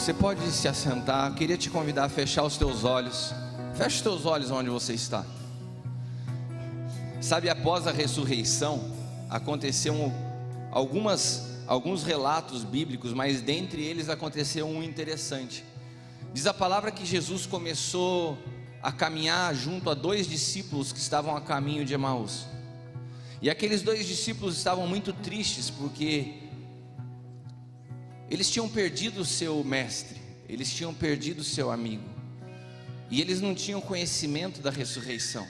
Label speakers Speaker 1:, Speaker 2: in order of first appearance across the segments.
Speaker 1: Você pode se assentar. Eu queria te convidar a fechar os teus olhos. Feche os teus olhos onde você está. Sabe, após a ressurreição, aconteceu algumas, alguns relatos bíblicos, mas dentre eles aconteceu um interessante. Diz a palavra que Jesus começou a caminhar junto a dois discípulos que estavam a caminho de Emaús. E aqueles dois discípulos estavam muito tristes porque eles tinham perdido o seu mestre, eles tinham perdido o seu amigo, e eles não tinham conhecimento da ressurreição.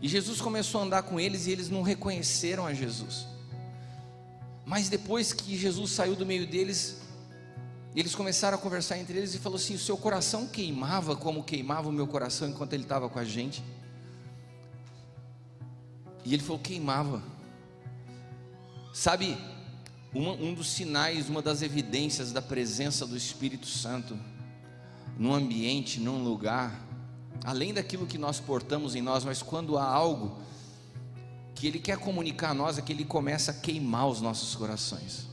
Speaker 1: E Jesus começou a andar com eles e eles não reconheceram a Jesus. Mas depois que Jesus saiu do meio deles, eles começaram a conversar entre eles e falou assim: "O seu coração queimava como queimava o meu coração enquanto ele estava com a gente?" E ele falou: "Queimava." Sabe, um dos sinais, uma das evidências da presença do Espírito Santo num ambiente, num lugar, além daquilo que nós portamos em nós, mas quando há algo que Ele quer comunicar a nós, é que Ele começa a queimar os nossos corações.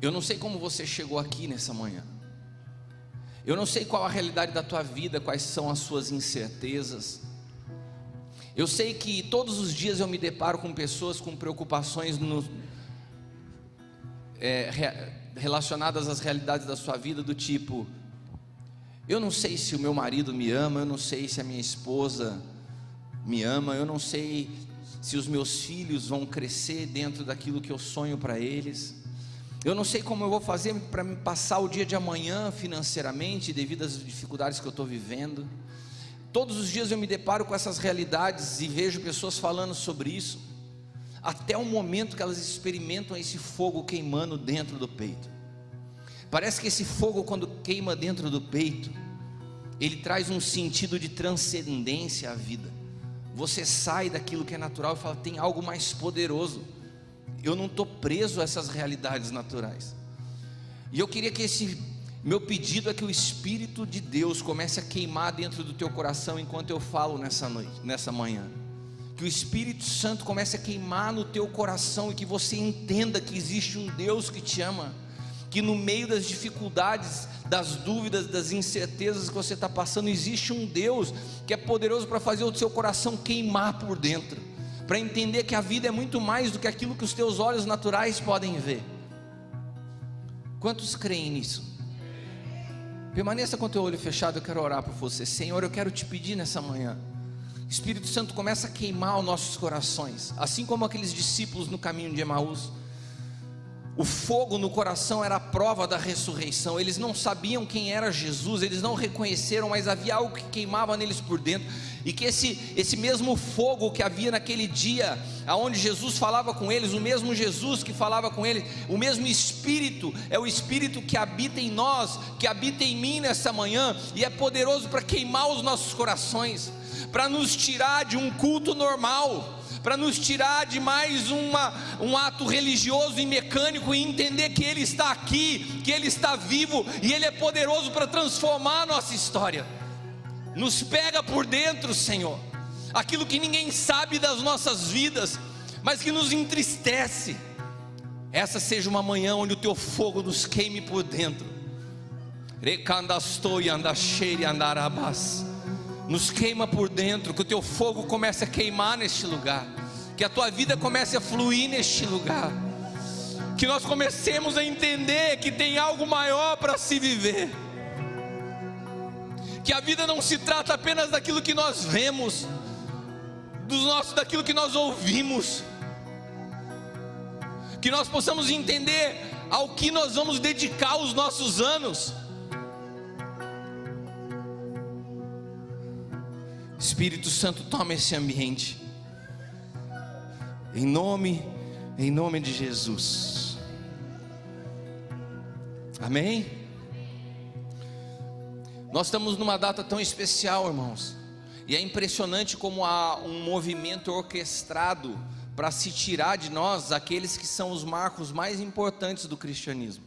Speaker 1: Eu não sei como você chegou aqui nessa manhã. Eu não sei qual a realidade da tua vida, quais são as suas incertezas. Eu sei que todos os dias eu me deparo com pessoas com preocupações no, é, relacionadas às realidades da sua vida, do tipo: eu não sei se o meu marido me ama, eu não sei se a minha esposa me ama, eu não sei se os meus filhos vão crescer dentro daquilo que eu sonho para eles. Eu não sei como eu vou fazer para me passar o dia de amanhã financeiramente, devido às dificuldades que eu estou vivendo. Todos os dias eu me deparo com essas realidades e vejo pessoas falando sobre isso, até o momento que elas experimentam esse fogo queimando dentro do peito. Parece que esse fogo, quando queima dentro do peito, ele traz um sentido de transcendência à vida. Você sai daquilo que é natural e fala: tem algo mais poderoso. Eu não estou preso a essas realidades naturais. E eu queria que esse meu pedido é que o Espírito de Deus comece a queimar dentro do teu coração enquanto eu falo nessa noite, nessa manhã. Que o Espírito Santo comece a queimar no teu coração e que você entenda que existe um Deus que te ama que no meio das dificuldades, das dúvidas, das incertezas que você está passando, existe um Deus que é poderoso para fazer o seu coração queimar por dentro, para entender que a vida é muito mais do que aquilo que os teus olhos naturais podem ver. Quantos creem nisso? Permaneça com o teu olho fechado, eu quero orar por você. Senhor, eu quero te pedir nessa manhã. Espírito Santo começa a queimar os nossos corações, assim como aqueles discípulos no caminho de Emaús o fogo no coração era a prova da ressurreição. Eles não sabiam quem era Jesus, eles não reconheceram, mas havia algo que queimava neles por dentro. E que esse, esse mesmo fogo que havia naquele dia, aonde Jesus falava com eles, o mesmo Jesus que falava com eles, o mesmo Espírito, é o Espírito que habita em nós, que habita em mim nessa manhã, e é poderoso para queimar os nossos corações, para nos tirar de um culto normal para nos tirar de mais uma, um ato religioso e mecânico e entender que Ele está aqui, que Ele está vivo e Ele é poderoso para transformar a nossa história. Nos pega por dentro, Senhor, aquilo que ninguém sabe das nossas vidas, mas que nos entristece. Essa seja uma manhã onde o teu fogo nos queime por dentro. Nos queima por dentro, que o teu fogo comece a queimar neste lugar que a tua vida comece a fluir neste lugar, que nós comecemos a entender que tem algo maior para se viver, que a vida não se trata apenas daquilo que nós vemos, dos nossos, daquilo que nós ouvimos, que nós possamos entender ao que nós vamos dedicar os nossos anos. Espírito Santo, toma esse ambiente. Em nome, em nome de Jesus. Amém? Nós estamos numa data tão especial, irmãos. E é impressionante como há um movimento orquestrado para se tirar de nós aqueles que são os marcos mais importantes do cristianismo.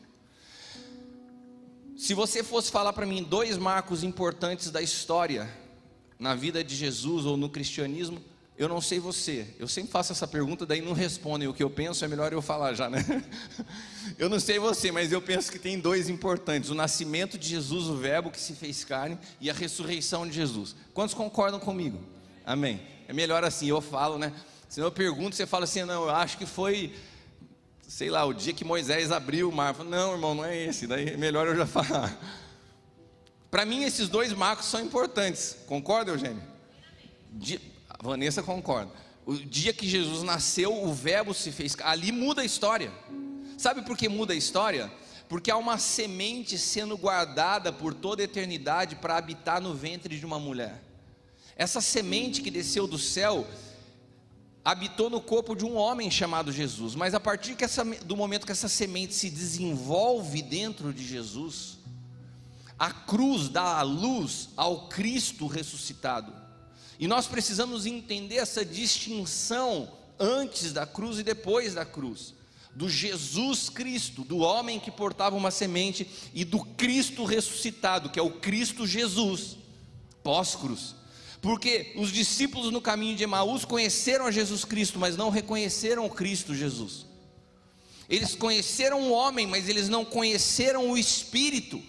Speaker 1: Se você fosse falar para mim dois marcos importantes da história na vida de Jesus ou no cristianismo, Eu não sei você, eu sempre faço essa pergunta, daí não respondem o que eu penso, é melhor eu falar já, né? Eu não sei você, mas eu penso que tem dois importantes: o nascimento de Jesus, o Verbo que se fez carne, e a ressurreição de Jesus. Quantos concordam comigo? Amém. É melhor assim, eu falo, né? Se eu pergunto, você fala assim, não, eu acho que foi, sei lá, o dia que Moisés abriu o mar. Não, irmão, não é esse, daí é melhor eu já falar. Para mim, esses dois marcos são importantes, concorda, Eugênio? A Vanessa concorda. O dia que Jesus nasceu, o Verbo se fez. Ali muda a história. Sabe por que muda a história? Porque há uma semente sendo guardada por toda a eternidade para habitar no ventre de uma mulher. Essa semente que desceu do céu habitou no corpo de um homem chamado Jesus, mas a partir essa, do momento que essa semente se desenvolve dentro de Jesus, a cruz dá a luz ao Cristo ressuscitado. E nós precisamos entender essa distinção antes da cruz e depois da cruz. Do Jesus Cristo, do homem que portava uma semente, e do Cristo ressuscitado, que é o Cristo Jesus, pós-cruz. Porque os discípulos no caminho de Emaús conheceram a Jesus Cristo, mas não reconheceram o Cristo Jesus. Eles conheceram o homem, mas eles não conheceram o Espírito,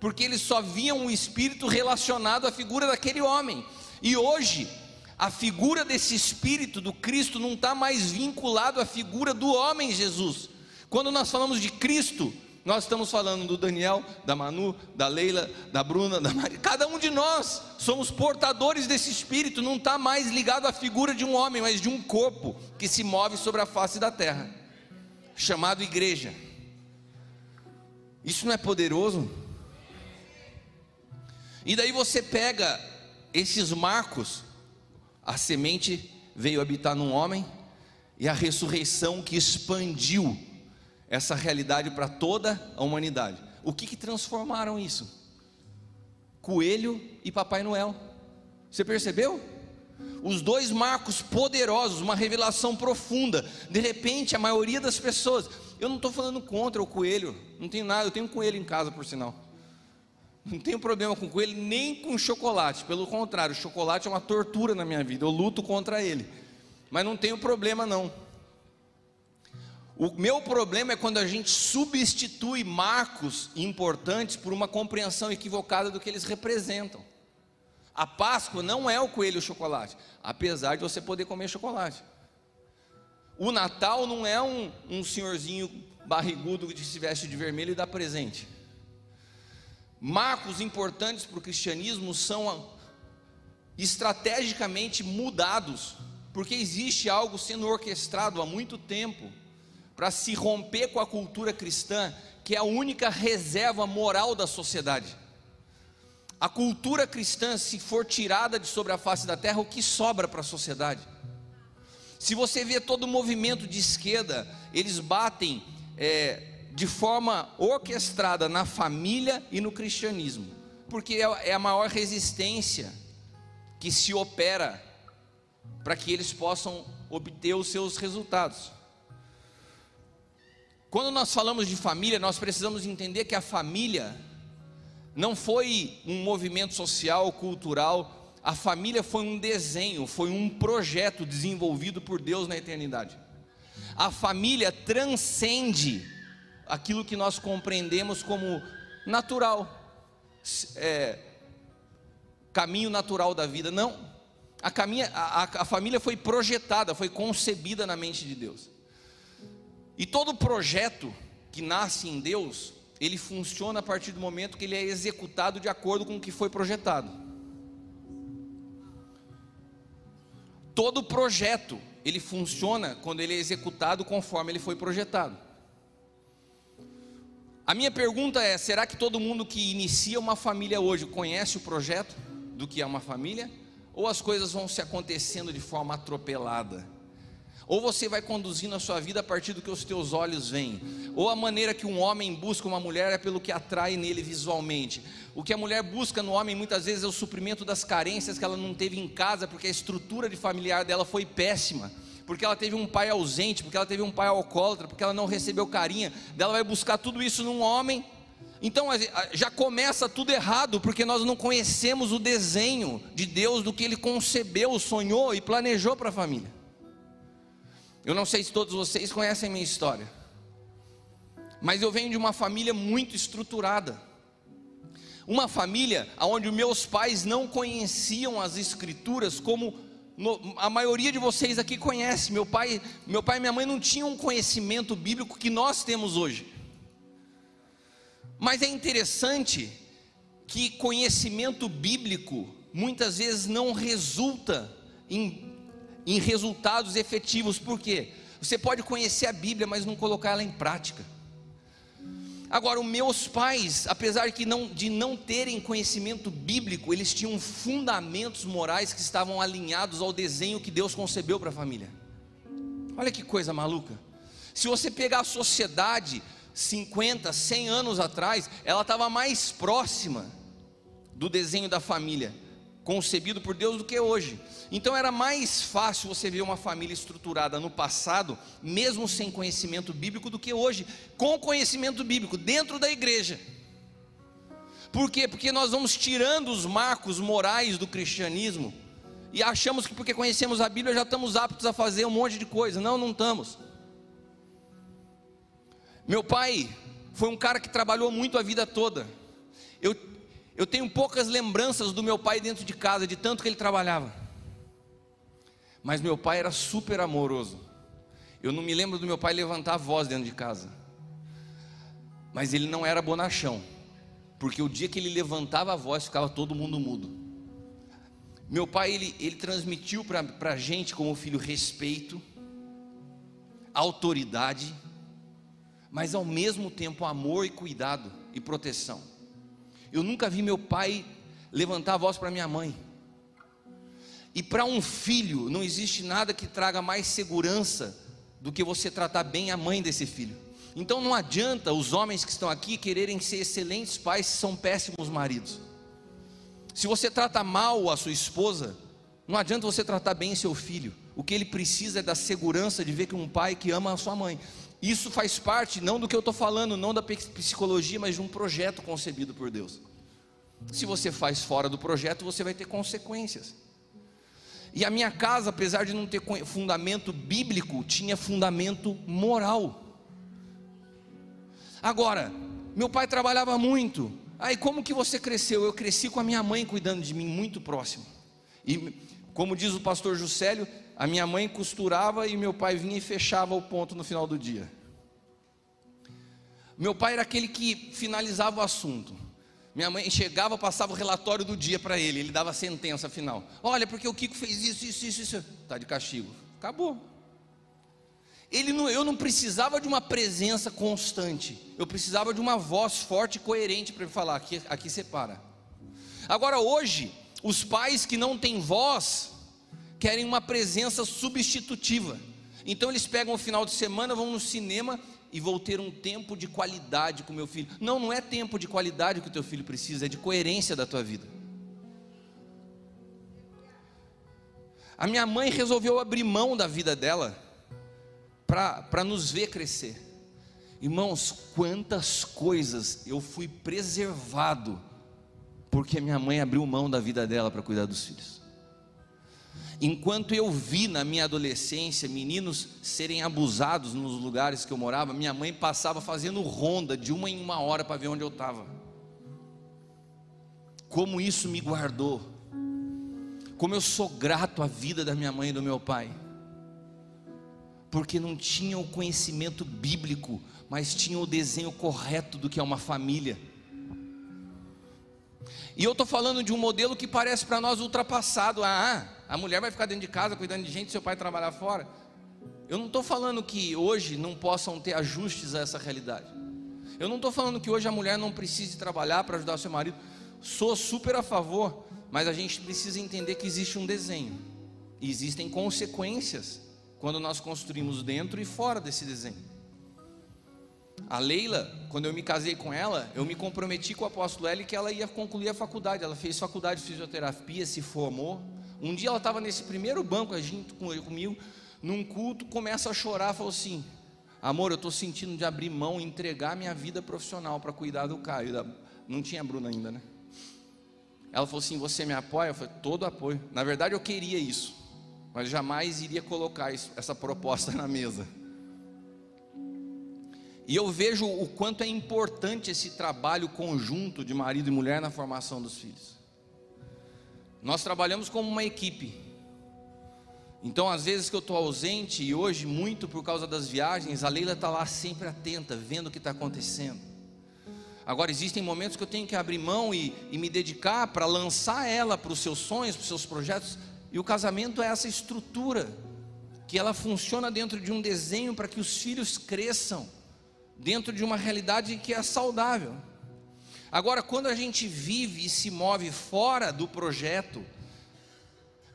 Speaker 1: porque eles só viam o Espírito relacionado à figura daquele homem. E hoje, a figura desse Espírito do Cristo não está mais vinculado à figura do homem Jesus. Quando nós falamos de Cristo, nós estamos falando do Daniel, da Manu, da Leila, da Bruna, da Maria. Cada um de nós somos portadores desse Espírito, não está mais ligado à figura de um homem, mas de um corpo que se move sobre a face da terra, chamado igreja. Isso não é poderoso? E daí você pega esses marcos, a semente veio habitar num homem e a ressurreição que expandiu essa realidade para toda a humanidade. O que, que transformaram isso? Coelho e Papai Noel. Você percebeu? Os dois marcos poderosos, uma revelação profunda. De repente, a maioria das pessoas. Eu não estou falando contra o coelho, não tenho nada, eu tenho um coelho em casa, por sinal. Não tenho problema com coelho nem com chocolate. Pelo contrário, o chocolate é uma tortura na minha vida. Eu luto contra ele. Mas não tenho problema não. O meu problema é quando a gente substitui marcos importantes por uma compreensão equivocada do que eles representam. A Páscoa não é o coelho chocolate, apesar de você poder comer chocolate. O Natal não é um, um senhorzinho barrigudo que se veste de vermelho e dá presente. Marcos importantes para o cristianismo são estrategicamente mudados, porque existe algo sendo orquestrado há muito tempo para se romper com a cultura cristã, que é a única reserva moral da sociedade. A cultura cristã, se for tirada de sobre a face da terra, o que sobra para a sociedade? Se você vê todo o movimento de esquerda, eles batem é, de forma orquestrada na família e no cristianismo, porque é, é a maior resistência que se opera para que eles possam obter os seus resultados. Quando nós falamos de família, nós precisamos entender que a família não foi um movimento social, cultural, a família foi um desenho, foi um projeto desenvolvido por Deus na eternidade. A família transcende aquilo que nós compreendemos como natural, é, caminho natural da vida. Não, a, caminha, a, a família foi projetada, foi concebida na mente de Deus. E todo projeto que nasce em Deus, ele funciona a partir do momento que ele é executado de acordo com o que foi projetado. Todo projeto, ele funciona quando ele é executado conforme ele foi projetado. A minha pergunta é: será que todo mundo que inicia uma família hoje conhece o projeto do que é uma família? Ou as coisas vão se acontecendo de forma atropelada? Ou você vai conduzindo a sua vida a partir do que os teus olhos veem? Ou a maneira que um homem busca uma mulher é pelo que atrai nele visualmente? O que a mulher busca no homem muitas vezes é o suprimento das carências que ela não teve em casa, porque a estrutura de familiar dela foi péssima porque ela teve um pai ausente, porque ela teve um pai alcoólatra, porque ela não recebeu carinho, dela vai buscar tudo isso num homem. Então já começa tudo errado, porque nós não conhecemos o desenho de Deus do que Ele concebeu, sonhou e planejou para a família. Eu não sei se todos vocês conhecem minha história, mas eu venho de uma família muito estruturada. Uma família onde meus pais não conheciam as escrituras como a maioria de vocês aqui conhece. Meu pai, meu pai e minha mãe não tinham um conhecimento bíblico que nós temos hoje. Mas é interessante que conhecimento bíblico muitas vezes não resulta em, em resultados efetivos. Por quê? Você pode conhecer a Bíblia, mas não colocar ela em prática. Agora, os meus pais, apesar de não, de não terem conhecimento bíblico, eles tinham fundamentos morais que estavam alinhados ao desenho que Deus concebeu para a família. Olha que coisa maluca. Se você pegar a sociedade 50, 100 anos atrás, ela estava mais próxima do desenho da família concebido por Deus do que hoje. Então era mais fácil você ver uma família estruturada no passado, mesmo sem conhecimento bíblico, do que hoje, com conhecimento bíblico, dentro da igreja. Por quê? Porque nós vamos tirando os marcos morais do cristianismo e achamos que porque conhecemos a Bíblia já estamos aptos a fazer um monte de coisa. Não, não estamos. Meu pai foi um cara que trabalhou muito a vida toda. Eu eu tenho poucas lembranças do meu pai dentro de casa, de tanto que ele trabalhava. Mas meu pai era super amoroso. Eu não me lembro do meu pai levantar a voz dentro de casa. Mas ele não era bonachão. Porque o dia que ele levantava a voz, ficava todo mundo mudo. Meu pai, ele, ele transmitiu para a gente, como filho, respeito, autoridade, mas ao mesmo tempo amor e cuidado e proteção. Eu nunca vi meu pai levantar a voz para minha mãe. E para um filho, não existe nada que traga mais segurança do que você tratar bem a mãe desse filho. Então não adianta os homens que estão aqui quererem ser excelentes pais se são péssimos maridos. Se você trata mal a sua esposa, não adianta você tratar bem seu filho. O que ele precisa é da segurança de ver que um pai que ama a sua mãe. Isso faz parte, não do que eu estou falando, não da psicologia, mas de um projeto concebido por Deus. Se você faz fora do projeto, você vai ter consequências. E a minha casa, apesar de não ter fundamento bíblico, tinha fundamento moral. Agora, meu pai trabalhava muito. Aí como que você cresceu? Eu cresci com a minha mãe cuidando de mim muito próximo. E como diz o pastor Juscelio, a minha mãe costurava e meu pai vinha e fechava o ponto no final do dia. Meu pai era aquele que finalizava o assunto. Minha mãe chegava, passava o relatório do dia para ele, ele dava a sentença final. Olha, porque o Kiko fez isso, isso, isso, isso. Está de castigo. Acabou. Ele não, eu não precisava de uma presença constante. Eu precisava de uma voz forte e coerente para falar: aqui, aqui separa. Agora, hoje, os pais que não têm voz, querem uma presença substitutiva. Então eles pegam o final de semana, vão no cinema e vou ter um tempo de qualidade com meu filho. Não, não é tempo de qualidade que o teu filho precisa, é de coerência da tua vida. A minha mãe resolveu abrir mão da vida dela para nos ver crescer. Irmãos, quantas coisas eu fui preservado porque minha mãe abriu mão da vida dela para cuidar dos filhos. Enquanto eu vi na minha adolescência meninos serem abusados nos lugares que eu morava, minha mãe passava fazendo ronda de uma em uma hora para ver onde eu estava. Como isso me guardou. Como eu sou grato à vida da minha mãe e do meu pai. Porque não tinham o conhecimento bíblico, mas tinham o desenho correto do que é uma família. E eu estou falando de um modelo que parece para nós ultrapassado. Ah, a mulher vai ficar dentro de casa cuidando de gente, seu pai trabalhar fora. Eu não estou falando que hoje não possam ter ajustes a essa realidade. Eu não estou falando que hoje a mulher não precise trabalhar para ajudar seu marido. Sou super a favor, mas a gente precisa entender que existe um desenho. E existem consequências quando nós construímos dentro e fora desse desenho. A Leila, quando eu me casei com ela, eu me comprometi com o apóstolo L que ela ia concluir a faculdade. Ela fez faculdade de fisioterapia, se formou. Um dia ela estava nesse primeiro banco, a gente comigo, num culto, começa a chorar, falou assim: Amor, eu estou sentindo de abrir mão entregar minha vida profissional para cuidar do Caio. Não tinha Bruna ainda, né? Ela falou assim: Você me apoia? Eu falei: Todo apoio. Na verdade, eu queria isso, mas jamais iria colocar isso, essa proposta na mesa. E eu vejo o quanto é importante esse trabalho conjunto de marido e mulher na formação dos filhos. Nós trabalhamos como uma equipe. Então, às vezes que eu estou ausente, e hoje, muito por causa das viagens, a Leila está lá sempre atenta, vendo o que está acontecendo. Agora, existem momentos que eu tenho que abrir mão e, e me dedicar para lançar ela para os seus sonhos, para os seus projetos. E o casamento é essa estrutura, que ela funciona dentro de um desenho para que os filhos cresçam dentro de uma realidade que é saudável. Agora, quando a gente vive e se move fora do projeto,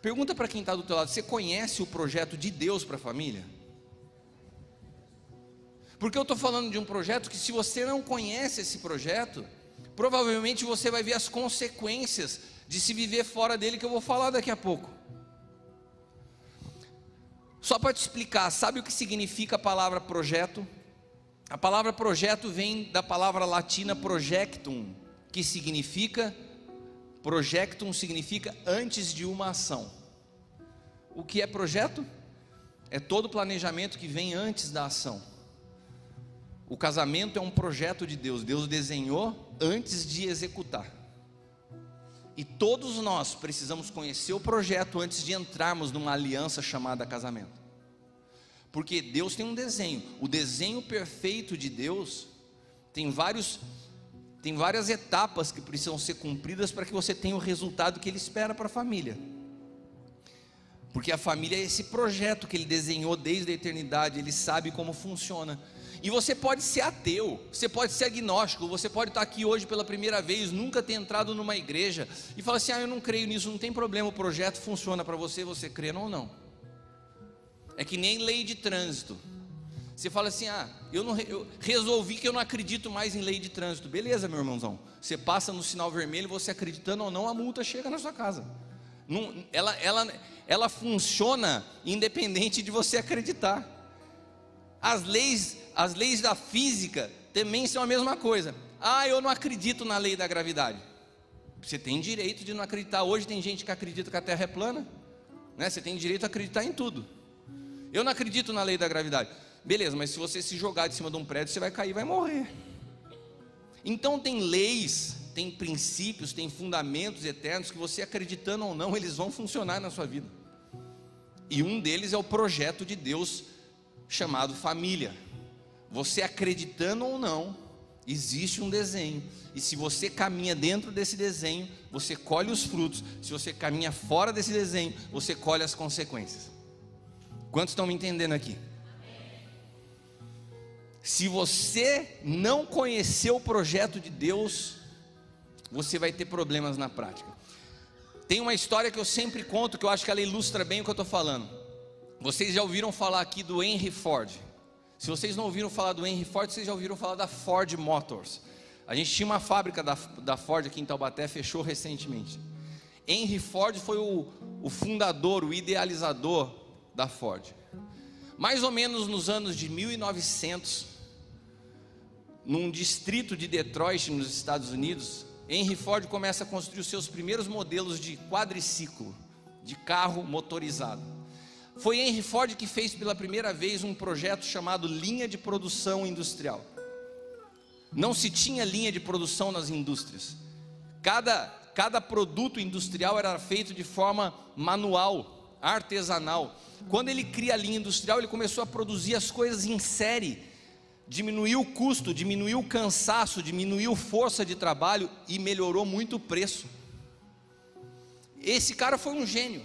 Speaker 1: pergunta para quem está do teu lado: você conhece o projeto de Deus para a família? Porque eu estou falando de um projeto que, se você não conhece esse projeto, provavelmente você vai ver as consequências de se viver fora dele, que eu vou falar daqui a pouco. Só para te explicar, sabe o que significa a palavra projeto? A palavra projeto vem da palavra latina projectum, que significa projectum significa antes de uma ação. O que é projeto? É todo planejamento que vem antes da ação. O casamento é um projeto de Deus, Deus desenhou antes de executar. E todos nós precisamos conhecer o projeto antes de entrarmos numa aliança chamada casamento. Porque Deus tem um desenho. O desenho perfeito de Deus tem vários tem várias etapas que precisam ser cumpridas para que você tenha o resultado que ele espera para a família. Porque a família é esse projeto que ele desenhou desde a eternidade, ele sabe como funciona. E você pode ser ateu, você pode ser agnóstico, você pode estar aqui hoje pela primeira vez, nunca ter entrado numa igreja e falar assim: ah, eu não creio nisso, não tem problema, o projeto funciona para você, você crê ou não. É que nem lei de trânsito. Você fala assim: ah, eu, não, eu resolvi que eu não acredito mais em lei de trânsito. Beleza, meu irmãozão. Você passa no sinal vermelho, você acreditando ou não, a multa chega na sua casa. Não, ela, ela, ela funciona independente de você acreditar. As leis, as leis da física também são a mesma coisa. Ah, eu não acredito na lei da gravidade. Você tem direito de não acreditar. Hoje tem gente que acredita que a Terra é plana. Né? Você tem direito a acreditar em tudo. Eu não acredito na lei da gravidade. Beleza, mas se você se jogar de cima de um prédio, você vai cair vai morrer. Então tem leis, tem princípios, tem fundamentos eternos que você acreditando ou não, eles vão funcionar na sua vida. E um deles é o projeto de Deus chamado família. Você acreditando ou não, existe um desenho. E se você caminha dentro desse desenho, você colhe os frutos. Se você caminha fora desse desenho, você colhe as consequências. Quantos estão me entendendo aqui? Se você não conhecer o projeto de Deus, você vai ter problemas na prática. Tem uma história que eu sempre conto, que eu acho que ela ilustra bem o que eu estou falando. Vocês já ouviram falar aqui do Henry Ford? Se vocês não ouviram falar do Henry Ford, vocês já ouviram falar da Ford Motors. A gente tinha uma fábrica da, da Ford aqui em Taubaté, fechou recentemente. Henry Ford foi o, o fundador, o idealizador da Ford. Mais ou menos nos anos de 1900, num distrito de Detroit, nos Estados Unidos, Henry Ford começa a construir os seus primeiros modelos de quadriciclo, de carro motorizado. Foi Henry Ford que fez pela primeira vez um projeto chamado linha de produção industrial. Não se tinha linha de produção nas indústrias. Cada, cada produto industrial era feito de forma manual, artesanal. Quando ele cria a linha industrial, ele começou a produzir as coisas em série. Diminuiu o custo, diminuiu o cansaço, diminuiu força de trabalho e melhorou muito o preço. Esse cara foi um gênio.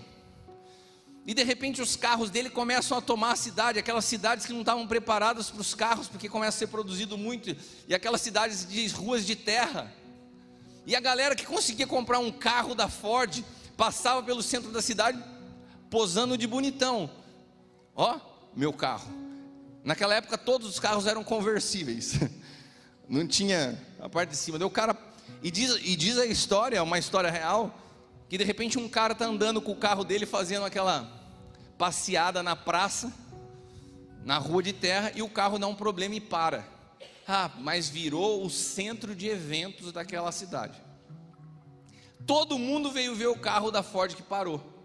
Speaker 1: E de repente os carros dele começam a tomar a cidade, aquelas cidades que não estavam preparadas para os carros, porque começa a ser produzido muito, e aquelas cidades de ruas de terra. E a galera que conseguia comprar um carro da Ford passava pelo centro da cidade, posando de bonitão. Ó, meu carro. Naquela época todos os carros eram conversíveis. Não tinha a parte de cima. Deu cara e diz, e diz a história, uma história real, que de repente um cara está andando com o carro dele fazendo aquela passeada na praça, na rua de terra e o carro dá um problema e para. Ah, mas virou o centro de eventos daquela cidade. Todo mundo veio ver o carro da Ford que parou.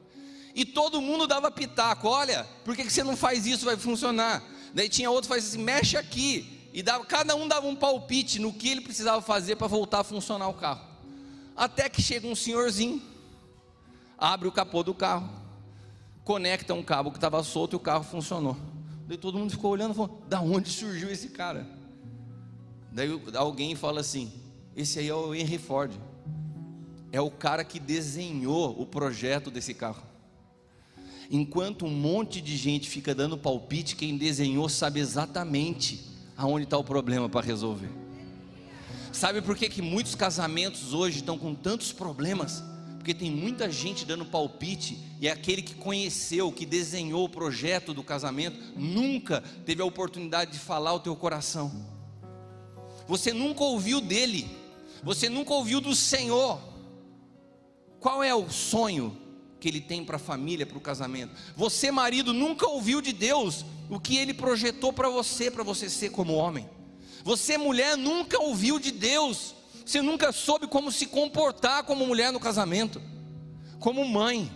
Speaker 1: E todo mundo dava pitaco: olha, por que você não faz isso? Vai funcionar. Daí tinha outro que fazia assim: mexe aqui. E dava, cada um dava um palpite no que ele precisava fazer para voltar a funcionar o carro. Até que chega um senhorzinho, abre o capô do carro, conecta um cabo que estava solto e o carro funcionou. Daí todo mundo ficou olhando e falou: da onde surgiu esse cara? Daí alguém fala assim: esse aí é o Henry Ford. É o cara que desenhou o projeto desse carro. Enquanto um monte de gente fica dando palpite, quem desenhou sabe exatamente aonde está o problema para resolver. Sabe por que, que muitos casamentos hoje estão com tantos problemas? Porque tem muita gente dando palpite e é aquele que conheceu, que desenhou o projeto do casamento, nunca teve a oportunidade de falar o teu coração. Você nunca ouviu dele, você nunca ouviu do Senhor. Qual é o sonho que ele tem para a família, para o casamento? Você, marido, nunca ouviu de Deus o que ele projetou para você, para você ser como homem. Você, mulher, nunca ouviu de Deus, você nunca soube como se comportar como mulher no casamento, como mãe,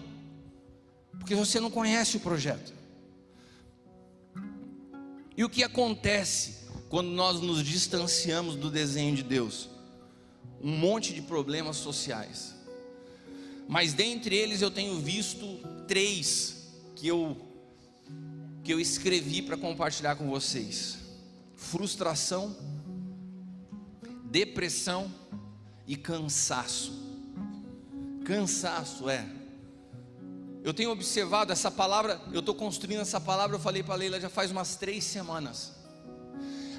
Speaker 1: porque você não conhece o projeto. E o que acontece quando nós nos distanciamos do desenho de Deus? Um monte de problemas sociais. Mas dentre eles eu tenho visto três que eu que eu escrevi para compartilhar com vocês: frustração, depressão e cansaço. Cansaço é. Eu tenho observado essa palavra, eu estou construindo essa palavra, eu falei para a Leila já faz umas três semanas.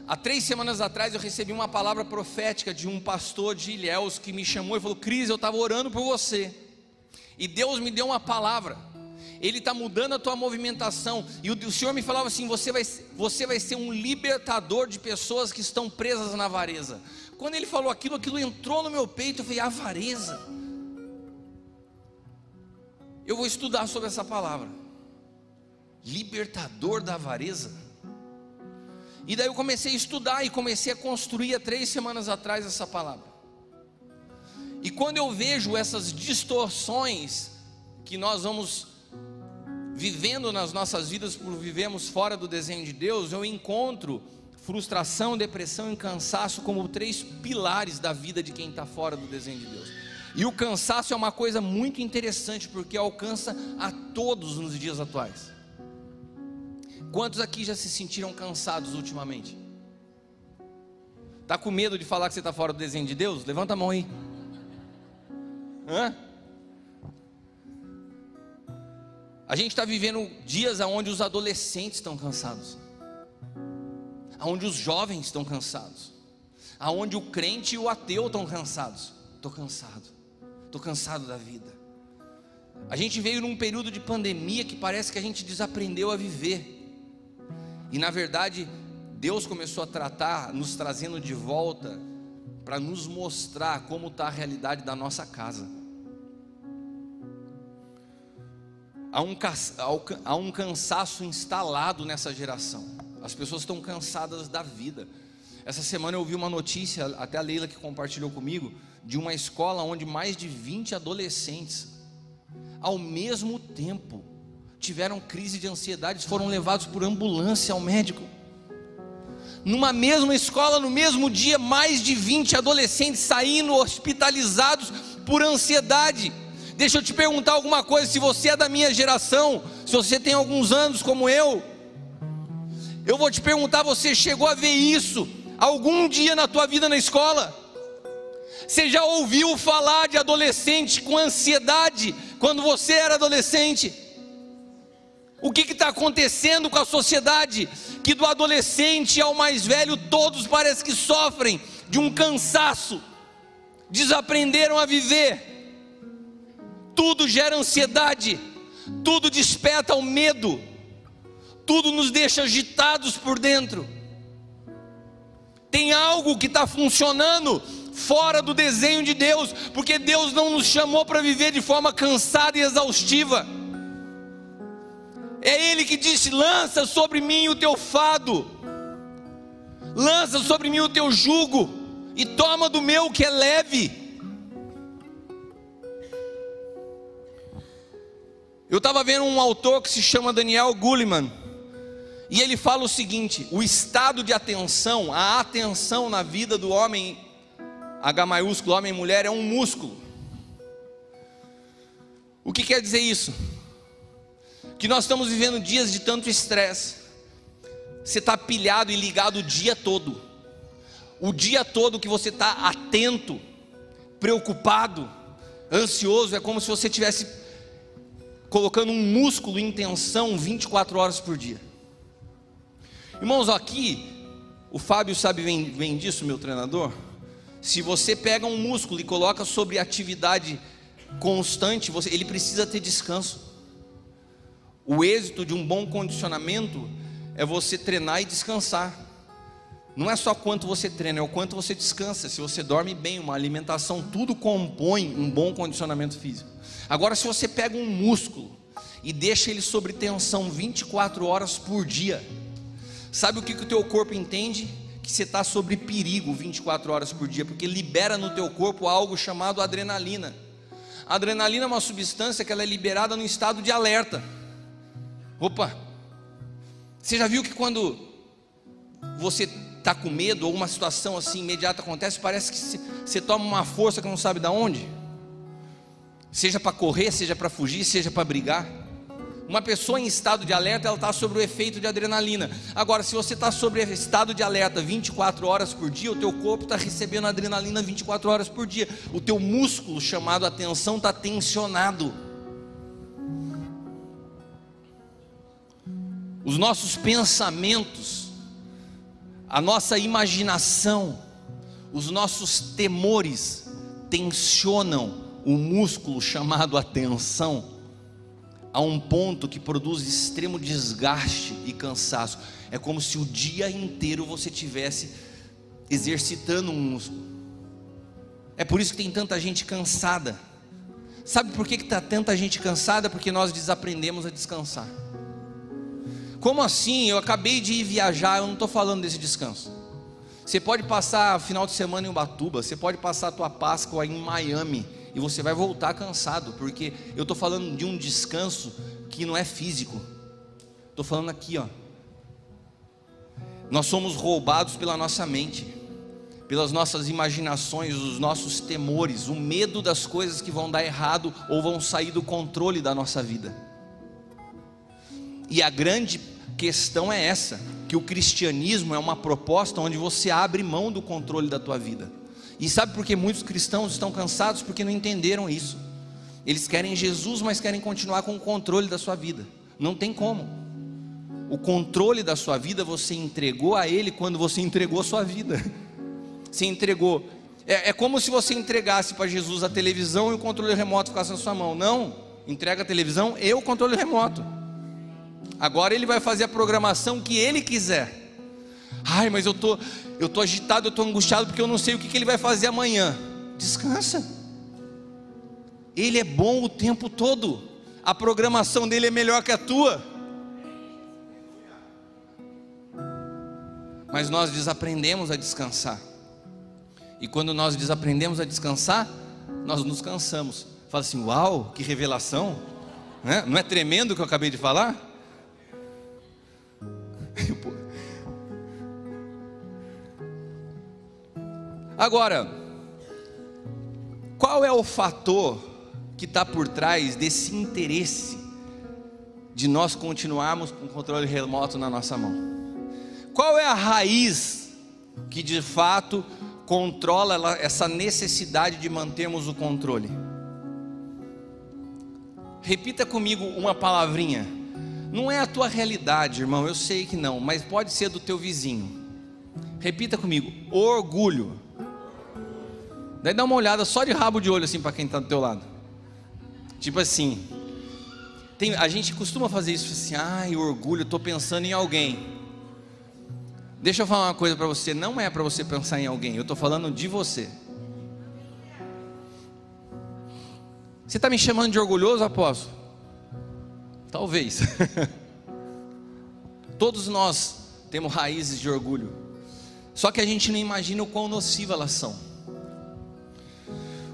Speaker 1: Há três semanas atrás eu recebi uma palavra profética de um pastor de Ilhéus que me chamou e falou: Cris, eu estava orando por você. E Deus me deu uma palavra. Ele está mudando a tua movimentação. E o, Senhor me falava assim: você vai, você vai ser um libertador de pessoas que estão presas na avareza. Quando ele falou aquilo, aquilo entrou no meu peito. Eu falei: avareza. Eu vou estudar sobre essa palavra. Libertador da avareza. E daí eu comecei a estudar e comecei a construir há três semanas atrás essa palavra. E quando eu vejo essas distorções que nós vamos vivendo nas nossas vidas por vivemos fora do desenho de Deus, eu encontro frustração, depressão e cansaço como três pilares da vida de quem está fora do desenho de Deus. E o cansaço é uma coisa muito interessante porque alcança a todos nos dias atuais. Quantos aqui já se sentiram cansados ultimamente? Tá com medo de falar que você está fora do desenho de Deus? Levanta a mão aí. Hã? A gente está vivendo dias onde os adolescentes estão cansados, onde os jovens estão cansados, aonde o crente e o ateu estão cansados. Estou cansado, estou cansado da vida. A gente veio num período de pandemia que parece que a gente desaprendeu a viver, e na verdade, Deus começou a tratar, nos trazendo de volta, para nos mostrar como está a realidade da nossa casa. Há um, há um cansaço instalado nessa geração. As pessoas estão cansadas da vida. Essa semana eu ouvi uma notícia, até a Leila que compartilhou comigo, de uma escola onde mais de 20 adolescentes, ao mesmo tempo, tiveram crise de ansiedade, foram levados por ambulância ao médico. Numa mesma escola, no mesmo dia, mais de 20 adolescentes saindo hospitalizados por ansiedade. Deixa eu te perguntar alguma coisa, se você é da minha geração, se você tem alguns anos como eu, eu vou te perguntar, você chegou a ver isso algum dia na tua vida na escola? Você já ouviu falar de adolescente com ansiedade quando você era adolescente? O que está acontecendo com a sociedade? Que do adolescente ao mais velho, todos parece que sofrem de um cansaço, desaprenderam a viver tudo gera ansiedade, tudo desperta o medo, tudo nos deixa agitados por dentro. Tem algo que está funcionando fora do desenho de Deus, porque Deus não nos chamou para viver de forma cansada e exaustiva. É Ele que disse: lança sobre mim o teu fado, lança sobre mim o teu jugo, e toma do meu que é leve. Eu estava vendo um autor que se chama Daniel Goleman, e ele fala o seguinte: o estado de atenção, a atenção na vida do homem, H maiúsculo, homem e mulher, é um músculo. O que quer dizer isso? Que nós estamos vivendo dias de tanto estresse. Você está pilhado e ligado o dia todo. O dia todo que você está atento, preocupado, ansioso, é como se você tivesse colocando um músculo em tensão 24 horas por dia. Irmãos, aqui, o Fábio sabe bem, bem disso, meu treinador. Se você pega um músculo e coloca sobre atividade constante, você, ele precisa ter descanso. O êxito de um bom condicionamento é você treinar e descansar. Não é só quanto você treina, é o quanto você descansa. Se você dorme bem, uma alimentação, tudo compõe um bom condicionamento físico. Agora, se você pega um músculo e deixa ele sob tensão 24 horas por dia, sabe o que, que o teu corpo entende? Que você está sobre perigo 24 horas por dia, porque libera no teu corpo algo chamado adrenalina. A adrenalina é uma substância que ela é liberada no estado de alerta. Opa! Você já viu que quando você está com medo ou uma situação assim imediata acontece, parece que você toma uma força que não sabe de onde? Seja para correr, seja para fugir, seja para brigar. Uma pessoa em estado de alerta, ela está sobre o efeito de adrenalina. Agora, se você está sobre estado de alerta 24 horas por dia, o teu corpo está recebendo adrenalina 24 horas por dia. O teu músculo chamado atenção está tensionado. Os nossos pensamentos, a nossa imaginação, os nossos temores tensionam o músculo chamado atenção a um ponto que produz extremo desgaste e cansaço. É como se o dia inteiro você tivesse exercitando um músculo. É por isso que tem tanta gente cansada. Sabe por que está tanta gente cansada? Porque nós desaprendemos a descansar. Como assim? Eu acabei de ir viajar, eu não estou falando desse descanso. Você pode passar final de semana em Ubatuba, você pode passar a tua Páscoa em Miami e você vai voltar cansado, porque eu estou falando de um descanso que não é físico. Estou falando aqui, ó. Nós somos roubados pela nossa mente, pelas nossas imaginações, os nossos temores, o medo das coisas que vão dar errado ou vão sair do controle da nossa vida. E a grande questão é essa, que o cristianismo é uma proposta onde você abre mão do controle da tua vida. E sabe por que muitos cristãos estão cansados? Porque não entenderam isso. Eles querem Jesus, mas querem continuar com o controle da sua vida. Não tem como. O controle da sua vida você entregou a Ele quando você entregou a sua vida. Você entregou. É, é como se você entregasse para Jesus a televisão e o controle remoto ficasse na sua mão. Não. Entrega a televisão e o controle remoto. Agora ele vai fazer a programação que ele quiser. Ai, mas eu tô, eu tô agitado, eu tô angustiado porque eu não sei o que, que ele vai fazer amanhã. Descansa. Ele é bom o tempo todo. A programação dele é melhor que a tua. Mas nós desaprendemos a descansar. E quando nós desaprendemos a descansar, nós nos cansamos. Fala assim: Uau, que revelação! Não é tremendo o que eu acabei de falar? Agora, qual é o fator que está por trás desse interesse de nós continuarmos com o controle remoto na nossa mão? Qual é a raiz que de fato controla essa necessidade de mantermos o controle? Repita comigo uma palavrinha. Não é a tua realidade, irmão, eu sei que não, mas pode ser do teu vizinho. Repita comigo: orgulho. Daí dá uma olhada só de rabo de olho assim para quem está do teu lado. Tipo assim, tem, a gente costuma fazer isso assim, ai, orgulho, estou pensando em alguém. Deixa eu falar uma coisa para você, não é para você pensar em alguém, eu estou falando de você. Você está me chamando de orgulhoso, apóstolo? Talvez. Todos nós temos raízes de orgulho. Só que a gente não imagina o quão nociva elas são.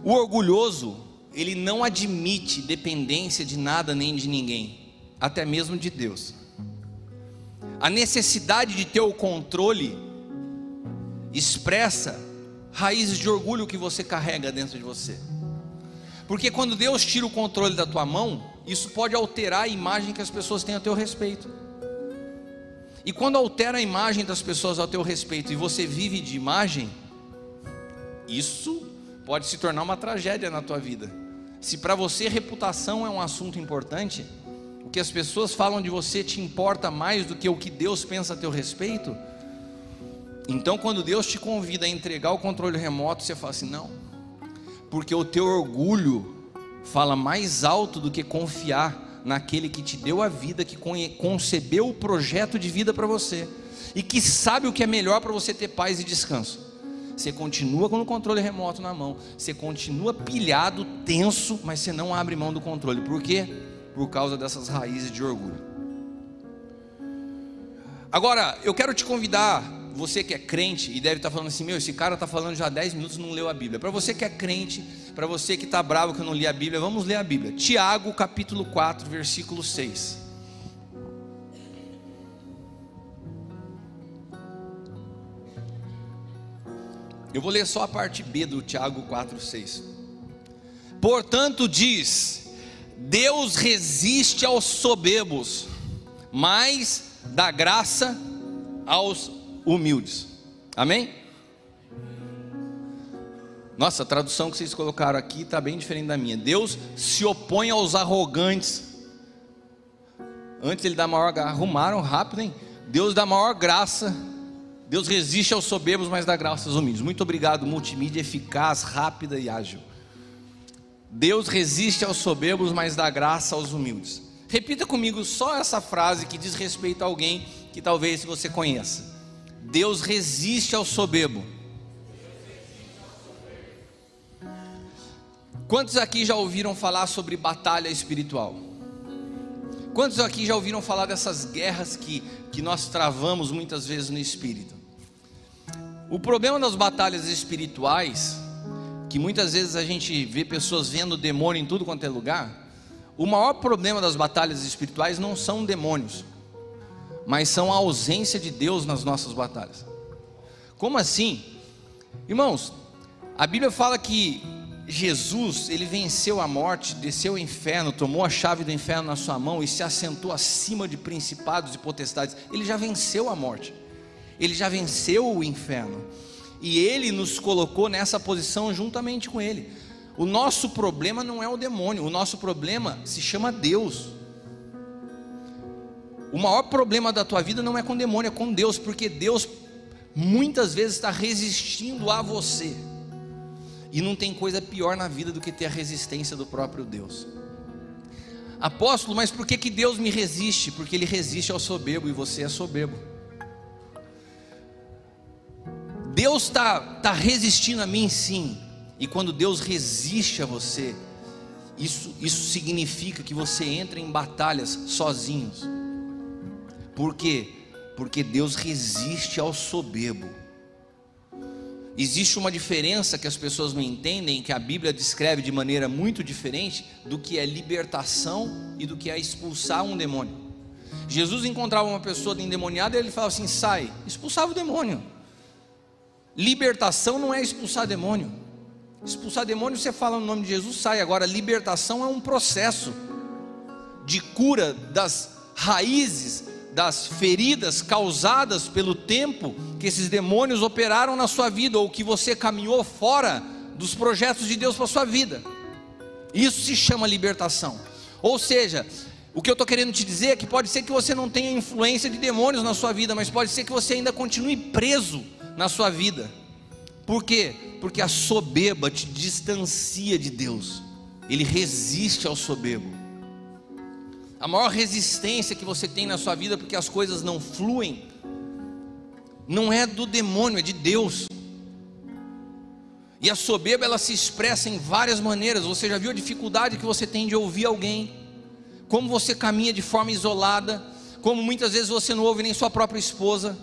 Speaker 1: O orgulhoso, ele não admite dependência de nada nem de ninguém, até mesmo de Deus. A necessidade de ter o controle expressa raízes de orgulho que você carrega dentro de você. Porque quando Deus tira o controle da tua mão, isso pode alterar a imagem que as pessoas têm a teu respeito. E quando altera a imagem das pessoas ao teu respeito e você vive de imagem, isso pode se tornar uma tragédia na tua vida. Se para você reputação é um assunto importante, o que as pessoas falam de você te importa mais do que o que Deus pensa a teu respeito, então quando Deus te convida a entregar o controle remoto, você fala assim: não, porque o teu orgulho fala mais alto do que confiar naquele que te deu a vida, que concebeu o projeto de vida para você e que sabe o que é melhor para você ter paz e descanso. Você continua com o controle remoto na mão, você continua pilhado, tenso, mas você não abre mão do controle. Por quê? Por causa dessas raízes de orgulho. Agora, eu quero te convidar você que é crente e deve estar falando assim: meu, esse cara está falando já 10 minutos e não leu a Bíblia. Para você que é crente, para você que está bravo que eu não li a Bíblia, vamos ler a Bíblia. Tiago, capítulo 4, versículo 6. Eu vou ler só a parte B do Tiago 4, 6. Portanto, diz: Deus resiste aos soberbos, mas dá graça aos humildes. Amém? Nossa, a tradução que vocês colocaram aqui está bem diferente da minha. Deus se opõe aos arrogantes. Antes ele dá maior arrumaram rápido, hein? Deus dá maior graça. Deus resiste aos soberbos, mas dá graça aos humildes. Muito obrigado, multimídia eficaz, rápida e ágil. Deus resiste aos soberbos, mas dá graça aos humildes. Repita comigo só essa frase que diz respeito a alguém que talvez você conheça. Deus resiste ao soberbo. Quantos aqui já ouviram falar sobre batalha espiritual? Quantos aqui já ouviram falar dessas guerras que, que nós travamos muitas vezes no espírito? O problema das batalhas espirituais, que muitas vezes a gente vê pessoas vendo demônio em tudo quanto é lugar, o maior problema das batalhas espirituais não são demônios mas são a ausência de Deus nas nossas batalhas. Como assim? Irmãos, a Bíblia fala que Jesus, ele venceu a morte, desceu ao inferno, tomou a chave do inferno na sua mão e se assentou acima de principados e potestades. Ele já venceu a morte. Ele já venceu o inferno. E ele nos colocou nessa posição juntamente com ele. O nosso problema não é o demônio, o nosso problema se chama Deus. O maior problema da tua vida não é com o demônio, é com Deus, porque Deus muitas vezes está resistindo a você. E não tem coisa pior na vida do que ter a resistência do próprio Deus. Apóstolo, mas por que, que Deus me resiste? Porque Ele resiste ao soberbo e você é soberbo. Deus está tá resistindo a mim, sim. E quando Deus resiste a você, isso, isso significa que você entra em batalhas sozinhos. Por quê? Porque Deus resiste ao soberbo. Existe uma diferença que as pessoas não entendem, que a Bíblia descreve de maneira muito diferente do que é libertação e do que é expulsar um demônio. Jesus encontrava uma pessoa endemoniada e ele falava assim: sai, expulsava o demônio. Libertação não é expulsar demônio. Expulsar demônio, você fala no nome de Jesus, sai. Agora, libertação é um processo de cura das raízes das feridas causadas pelo tempo que esses demônios operaram na sua vida ou que você caminhou fora dos projetos de Deus para sua vida. Isso se chama libertação. Ou seja, o que eu estou querendo te dizer é que pode ser que você não tenha influência de demônios na sua vida, mas pode ser que você ainda continue preso na sua vida. Por quê? Porque a soberba te distancia de Deus. Ele resiste ao soberbo. A maior resistência que você tem na sua vida porque as coisas não fluem, não é do demônio, é de Deus. E a soberba ela se expressa em várias maneiras. Você já viu a dificuldade que você tem de ouvir alguém? Como você caminha de forma isolada? como muitas vezes você não ouve nem sua própria esposa,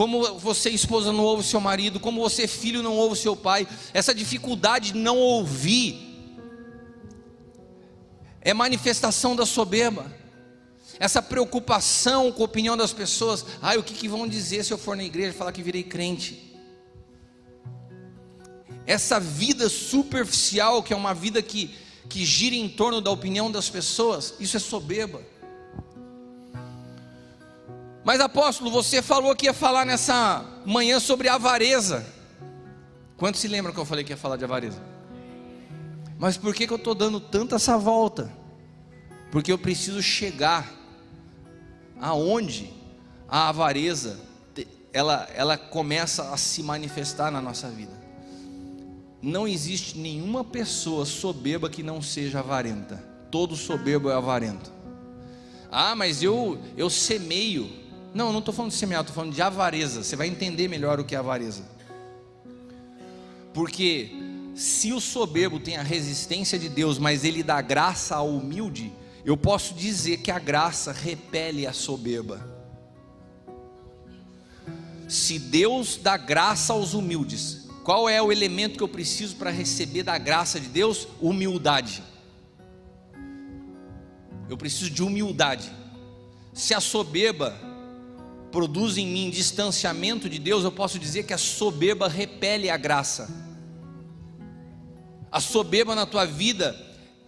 Speaker 1: como você, esposa, não ouve seu marido, como você, filho, não ouve seu pai, essa dificuldade de não ouvir é manifestação da soberba, essa preocupação com a opinião das pessoas, ai, o que, que vão dizer se eu for na igreja falar que virei crente? Essa vida superficial, que é uma vida que, que gira em torno da opinião das pessoas, isso é soberba. Mas apóstolo, você falou que ia falar nessa manhã sobre avareza. Quantos se lembram que eu falei que ia falar de avareza? Mas por que, que eu estou dando tanta essa volta? Porque eu preciso chegar aonde a avareza ela, ela começa a se manifestar na nossa vida. Não existe nenhuma pessoa soberba que não seja avarenta. Todo soberbo é avarento. Ah, mas eu eu semeio não, não estou falando de semear, estou falando de avareza. Você vai entender melhor o que é avareza. Porque se o soberbo tem a resistência de Deus, mas ele dá graça ao humilde, eu posso dizer que a graça repele a soberba. Se Deus dá graça aos humildes, qual é o elemento que eu preciso para receber da graça de Deus? Humildade. Eu preciso de humildade. Se a soberba produz em mim distanciamento de Deus, eu posso dizer que a soberba repele a graça. A soberba na tua vida,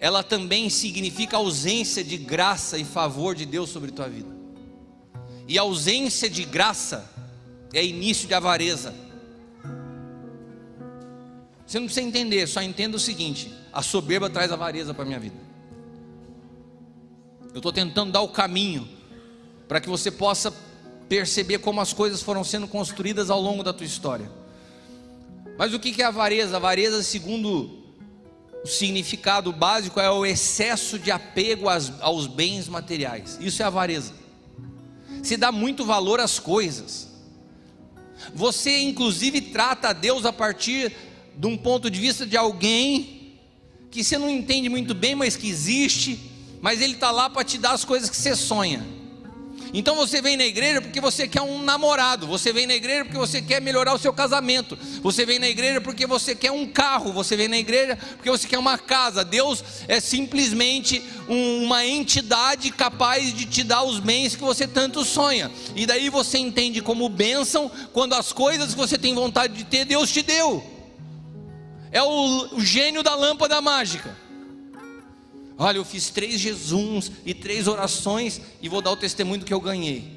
Speaker 1: ela também significa ausência de graça e favor de Deus sobre tua vida. E ausência de graça é início de avareza. Você não precisa entender, só entenda o seguinte: a soberba traz avareza para a minha vida. Eu estou tentando dar o caminho para que você possa perceber como as coisas foram sendo construídas ao longo da tua história. Mas o que é avareza? Avareza, segundo o significado básico, é o excesso de apego aos bens materiais. Isso é avareza. Se dá muito valor às coisas. Você, inclusive, trata a Deus a partir de um ponto de vista de alguém que você não entende muito bem, mas que existe, mas ele está lá para te dar as coisas que você sonha. Então você vem na igreja porque você quer um namorado, você vem na igreja porque você quer melhorar o seu casamento, você vem na igreja porque você quer um carro, você vem na igreja porque você quer uma casa. Deus é simplesmente um, uma entidade capaz de te dar os bens que você tanto sonha. E daí você entende como bênção quando as coisas que você tem vontade de ter, Deus te deu. É o, o gênio da lâmpada mágica. Olha, eu fiz três jejuns e três orações e vou dar o testemunho do que eu ganhei.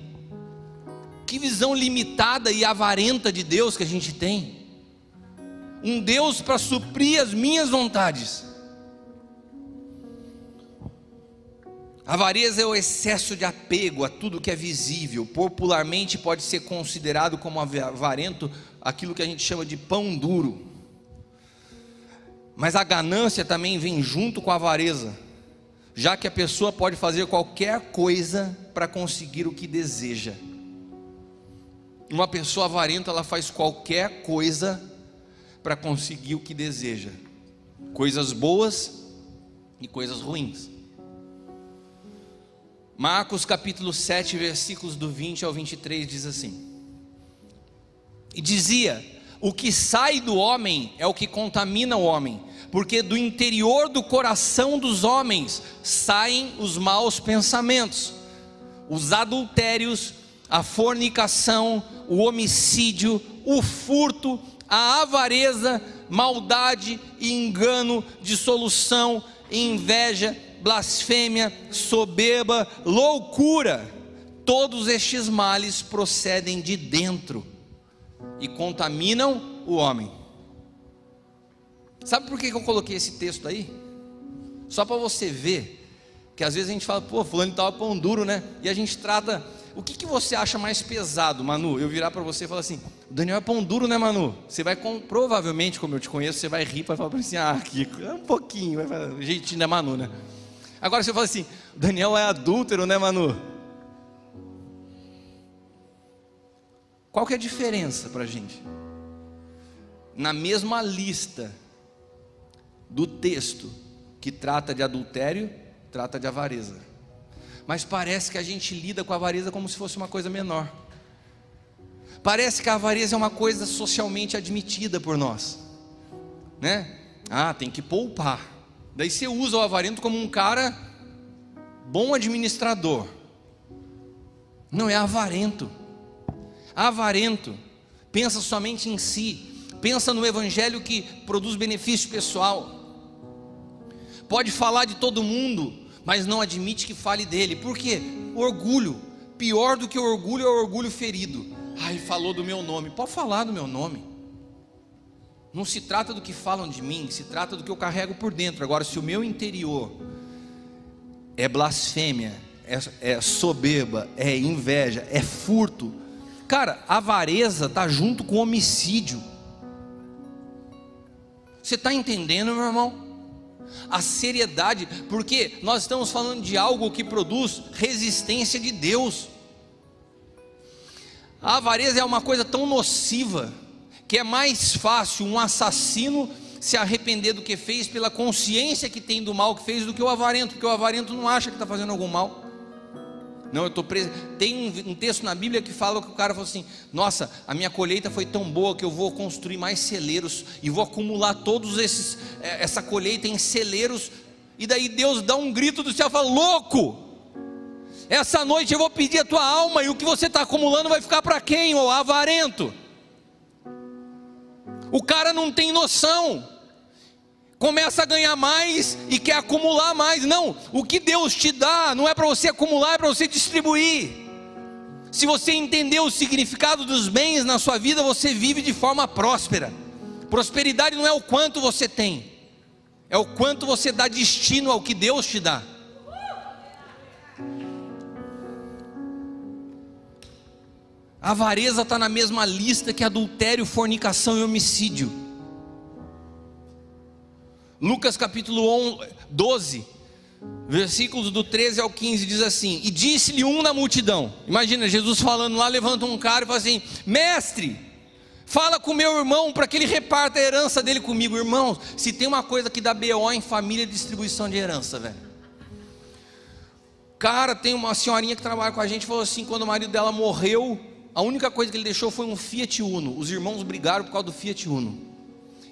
Speaker 1: Que visão limitada e avarenta de Deus que a gente tem. Um Deus para suprir as minhas vontades. Avareza é o excesso de apego a tudo que é visível. Popularmente pode ser considerado como avarento aquilo que a gente chama de pão duro. Mas a ganância também vem junto com a avareza já que a pessoa pode fazer qualquer coisa para conseguir o que deseja. Uma pessoa avarenta, ela faz qualquer coisa para conseguir o que deseja, coisas boas e coisas ruins. Marcos capítulo 7, versículos do 20 ao 23 diz assim: E dizia: O que sai do homem é o que contamina o homem porque do interior do coração dos homens saem os maus pensamentos, os adultérios, a fornicação, o homicídio, o furto, a avareza, maldade engano, dissolução, inveja, blasfêmia, soberba, loucura. Todos estes males procedem de dentro e contaminam o homem. Sabe por que eu coloquei esse texto aí? Só para você ver que às vezes a gente fala, pô, fulano estava pão duro, né? E a gente trata. O que, que você acha mais pesado, Manu? Eu virar para você e falar assim: Daniel é pão duro, né, Manu? Você vai, com, provavelmente, como eu te conheço, você vai rir para falar assim: ah, Kiko, é um pouquinho, vai falar, jeitinho da Manu, né? Agora você fala assim: Daniel é adúltero, né, Manu? Qual que é a diferença para a gente? Na mesma lista do texto que trata de adultério, trata de avareza. mas parece que a gente lida com a avareza como se fosse uma coisa menor. Parece que a avareza é uma coisa socialmente admitida por nós, né? Ah, tem que poupar. Daí você usa o avarento como um cara bom administrador. Não é avarento. Avarento pensa somente em si, pensa no evangelho que produz benefício pessoal. Pode falar de todo mundo, mas não admite que fale dele. Por quê? Orgulho. Pior do que o orgulho é o orgulho ferido. Ai, falou do meu nome. Pode falar do meu nome. Não se trata do que falam de mim, se trata do que eu carrego por dentro. Agora, se o meu interior é blasfêmia, é, é soberba, é inveja, é furto, cara, avareza está junto com homicídio. Você está entendendo, meu irmão? A seriedade, porque nós estamos falando de algo que produz resistência de Deus. A avareza é uma coisa tão nociva que é mais fácil um assassino se arrepender do que fez pela consciência que tem do mal que fez do que o avarento, porque o avarento não acha que está fazendo algum mal. Não, eu estou preso. Tem um, um, texto na Bíblia que fala que o cara falou assim: Nossa, a minha colheita foi tão boa que eu vou construir mais celeiros e vou acumular todos esses é, essa colheita em celeiros. E daí Deus dá um grito do céu, fala: Louco! Essa noite eu vou pedir a tua alma e o que você está acumulando vai ficar para quem, ô avarento? O cara não tem noção começa a ganhar mais e quer acumular mais. Não, o que Deus te dá não é para você acumular, é para você distribuir. Se você entender o significado dos bens na sua vida, você vive de forma próspera. Prosperidade não é o quanto você tem, é o quanto você dá destino ao que Deus te dá. A avareza está na mesma lista que adultério, fornicação e homicídio. Lucas capítulo 12, versículos do 13 ao 15 diz assim: E disse-lhe um na multidão. Imagina Jesus falando lá, levanta um cara e fala assim: Mestre, fala com meu irmão para que ele reparta a herança dele comigo. Irmãos, se tem uma coisa que dá BO em família, é distribuição de herança, velho. Cara, tem uma senhorinha que trabalha com a gente, falou assim: quando o marido dela morreu, a única coisa que ele deixou foi um Fiat Uno. Os irmãos brigaram por causa do Fiat Uno.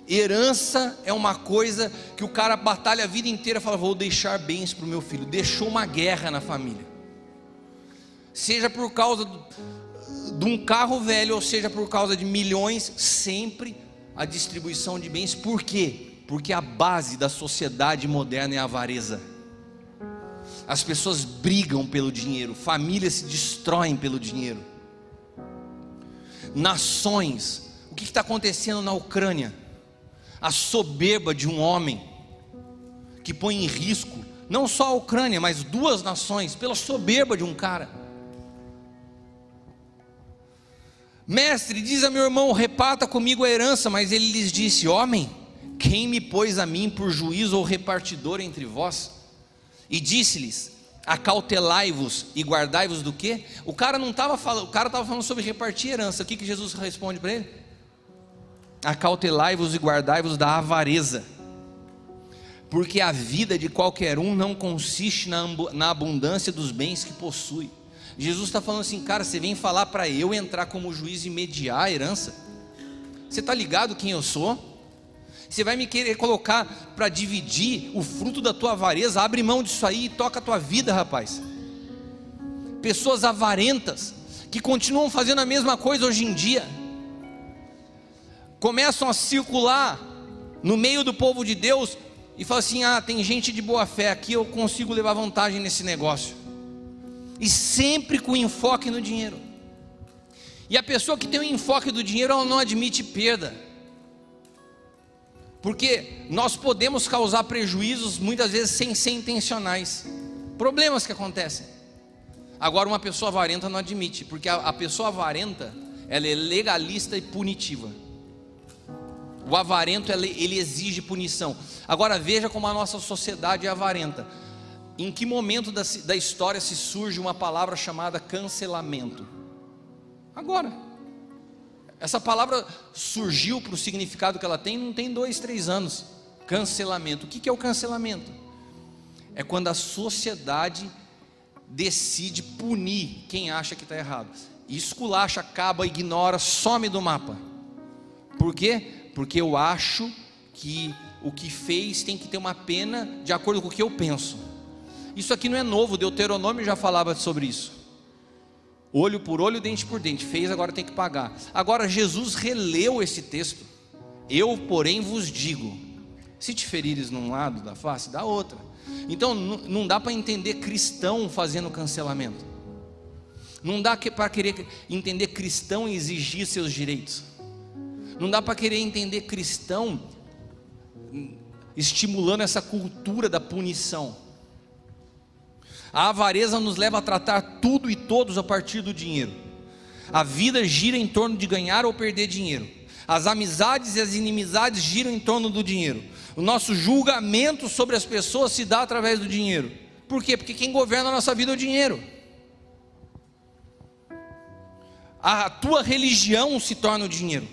Speaker 1: Herança é uma coisa que o cara batalha a vida inteira, fala, vou deixar bens para o meu filho. Deixou uma guerra na família. Seja por causa de um carro velho, ou seja por causa de milhões, sempre a distribuição de bens. Por quê? Porque a base da sociedade moderna é a avareza. As pessoas brigam pelo dinheiro, famílias se destroem pelo dinheiro. Nações, o que está acontecendo na Ucrânia? A soberba de um homem que põe em risco não só a Ucrânia, mas duas nações, pela soberba de um cara. Mestre, diz a meu irmão: reparta comigo a herança. Mas ele lhes disse: Homem, quem me pôs a mim por juiz ou repartidor entre vós? E disse-lhes: Acautelai-vos e guardai-vos do quê? O cara não estava falando, o cara estava falando sobre repartir herança. O que, que Jesus responde para ele? Acautelai-vos e guardai-vos da avareza, porque a vida de qualquer um não consiste na abundância dos bens que possui. Jesus está falando assim, cara, você vem falar para eu entrar como juiz e mediar a herança? Você está ligado quem eu sou? Você vai me querer colocar para dividir o fruto da tua avareza? Abre mão disso aí e toca a tua vida, rapaz. Pessoas avarentas que continuam fazendo a mesma coisa hoje em dia começam a circular no meio do povo de Deus e falam assim: ah, tem gente de boa fé aqui, eu consigo levar vantagem nesse negócio. E sempre com enfoque no dinheiro. E a pessoa que tem o enfoque do dinheiro, ela não admite perda. Porque nós podemos causar prejuízos muitas vezes sem ser intencionais. Problemas que acontecem. Agora uma pessoa avarenta não admite, porque a, a pessoa avarenta, ela é legalista e punitiva. O avarento ele exige punição. Agora veja como a nossa sociedade é avarenta. Em que momento da, da história se surge uma palavra chamada cancelamento? Agora. Essa palavra surgiu para o significado que ela tem, não tem dois, três anos. Cancelamento. O que é o cancelamento? É quando a sociedade decide punir quem acha que está errado. Esculacha, acaba, ignora, some do mapa. Por quê? Porque eu acho que o que fez tem que ter uma pena de acordo com o que eu penso. Isso aqui não é novo, Deuteronômio já falava sobre isso. Olho por olho, dente por dente. Fez, agora tem que pagar. Agora Jesus releu esse texto. Eu, porém, vos digo: se te ferires num lado da face, dá outra. Então não dá para entender cristão fazendo cancelamento. Não dá para querer entender cristão e exigir seus direitos. Não dá para querer entender cristão estimulando essa cultura da punição. A avareza nos leva a tratar tudo e todos a partir do dinheiro. A vida gira em torno de ganhar ou perder dinheiro. As amizades e as inimizades giram em torno do dinheiro. O nosso julgamento sobre as pessoas se dá através do dinheiro. Por quê? Porque quem governa a nossa vida é o dinheiro. A tua religião se torna o dinheiro.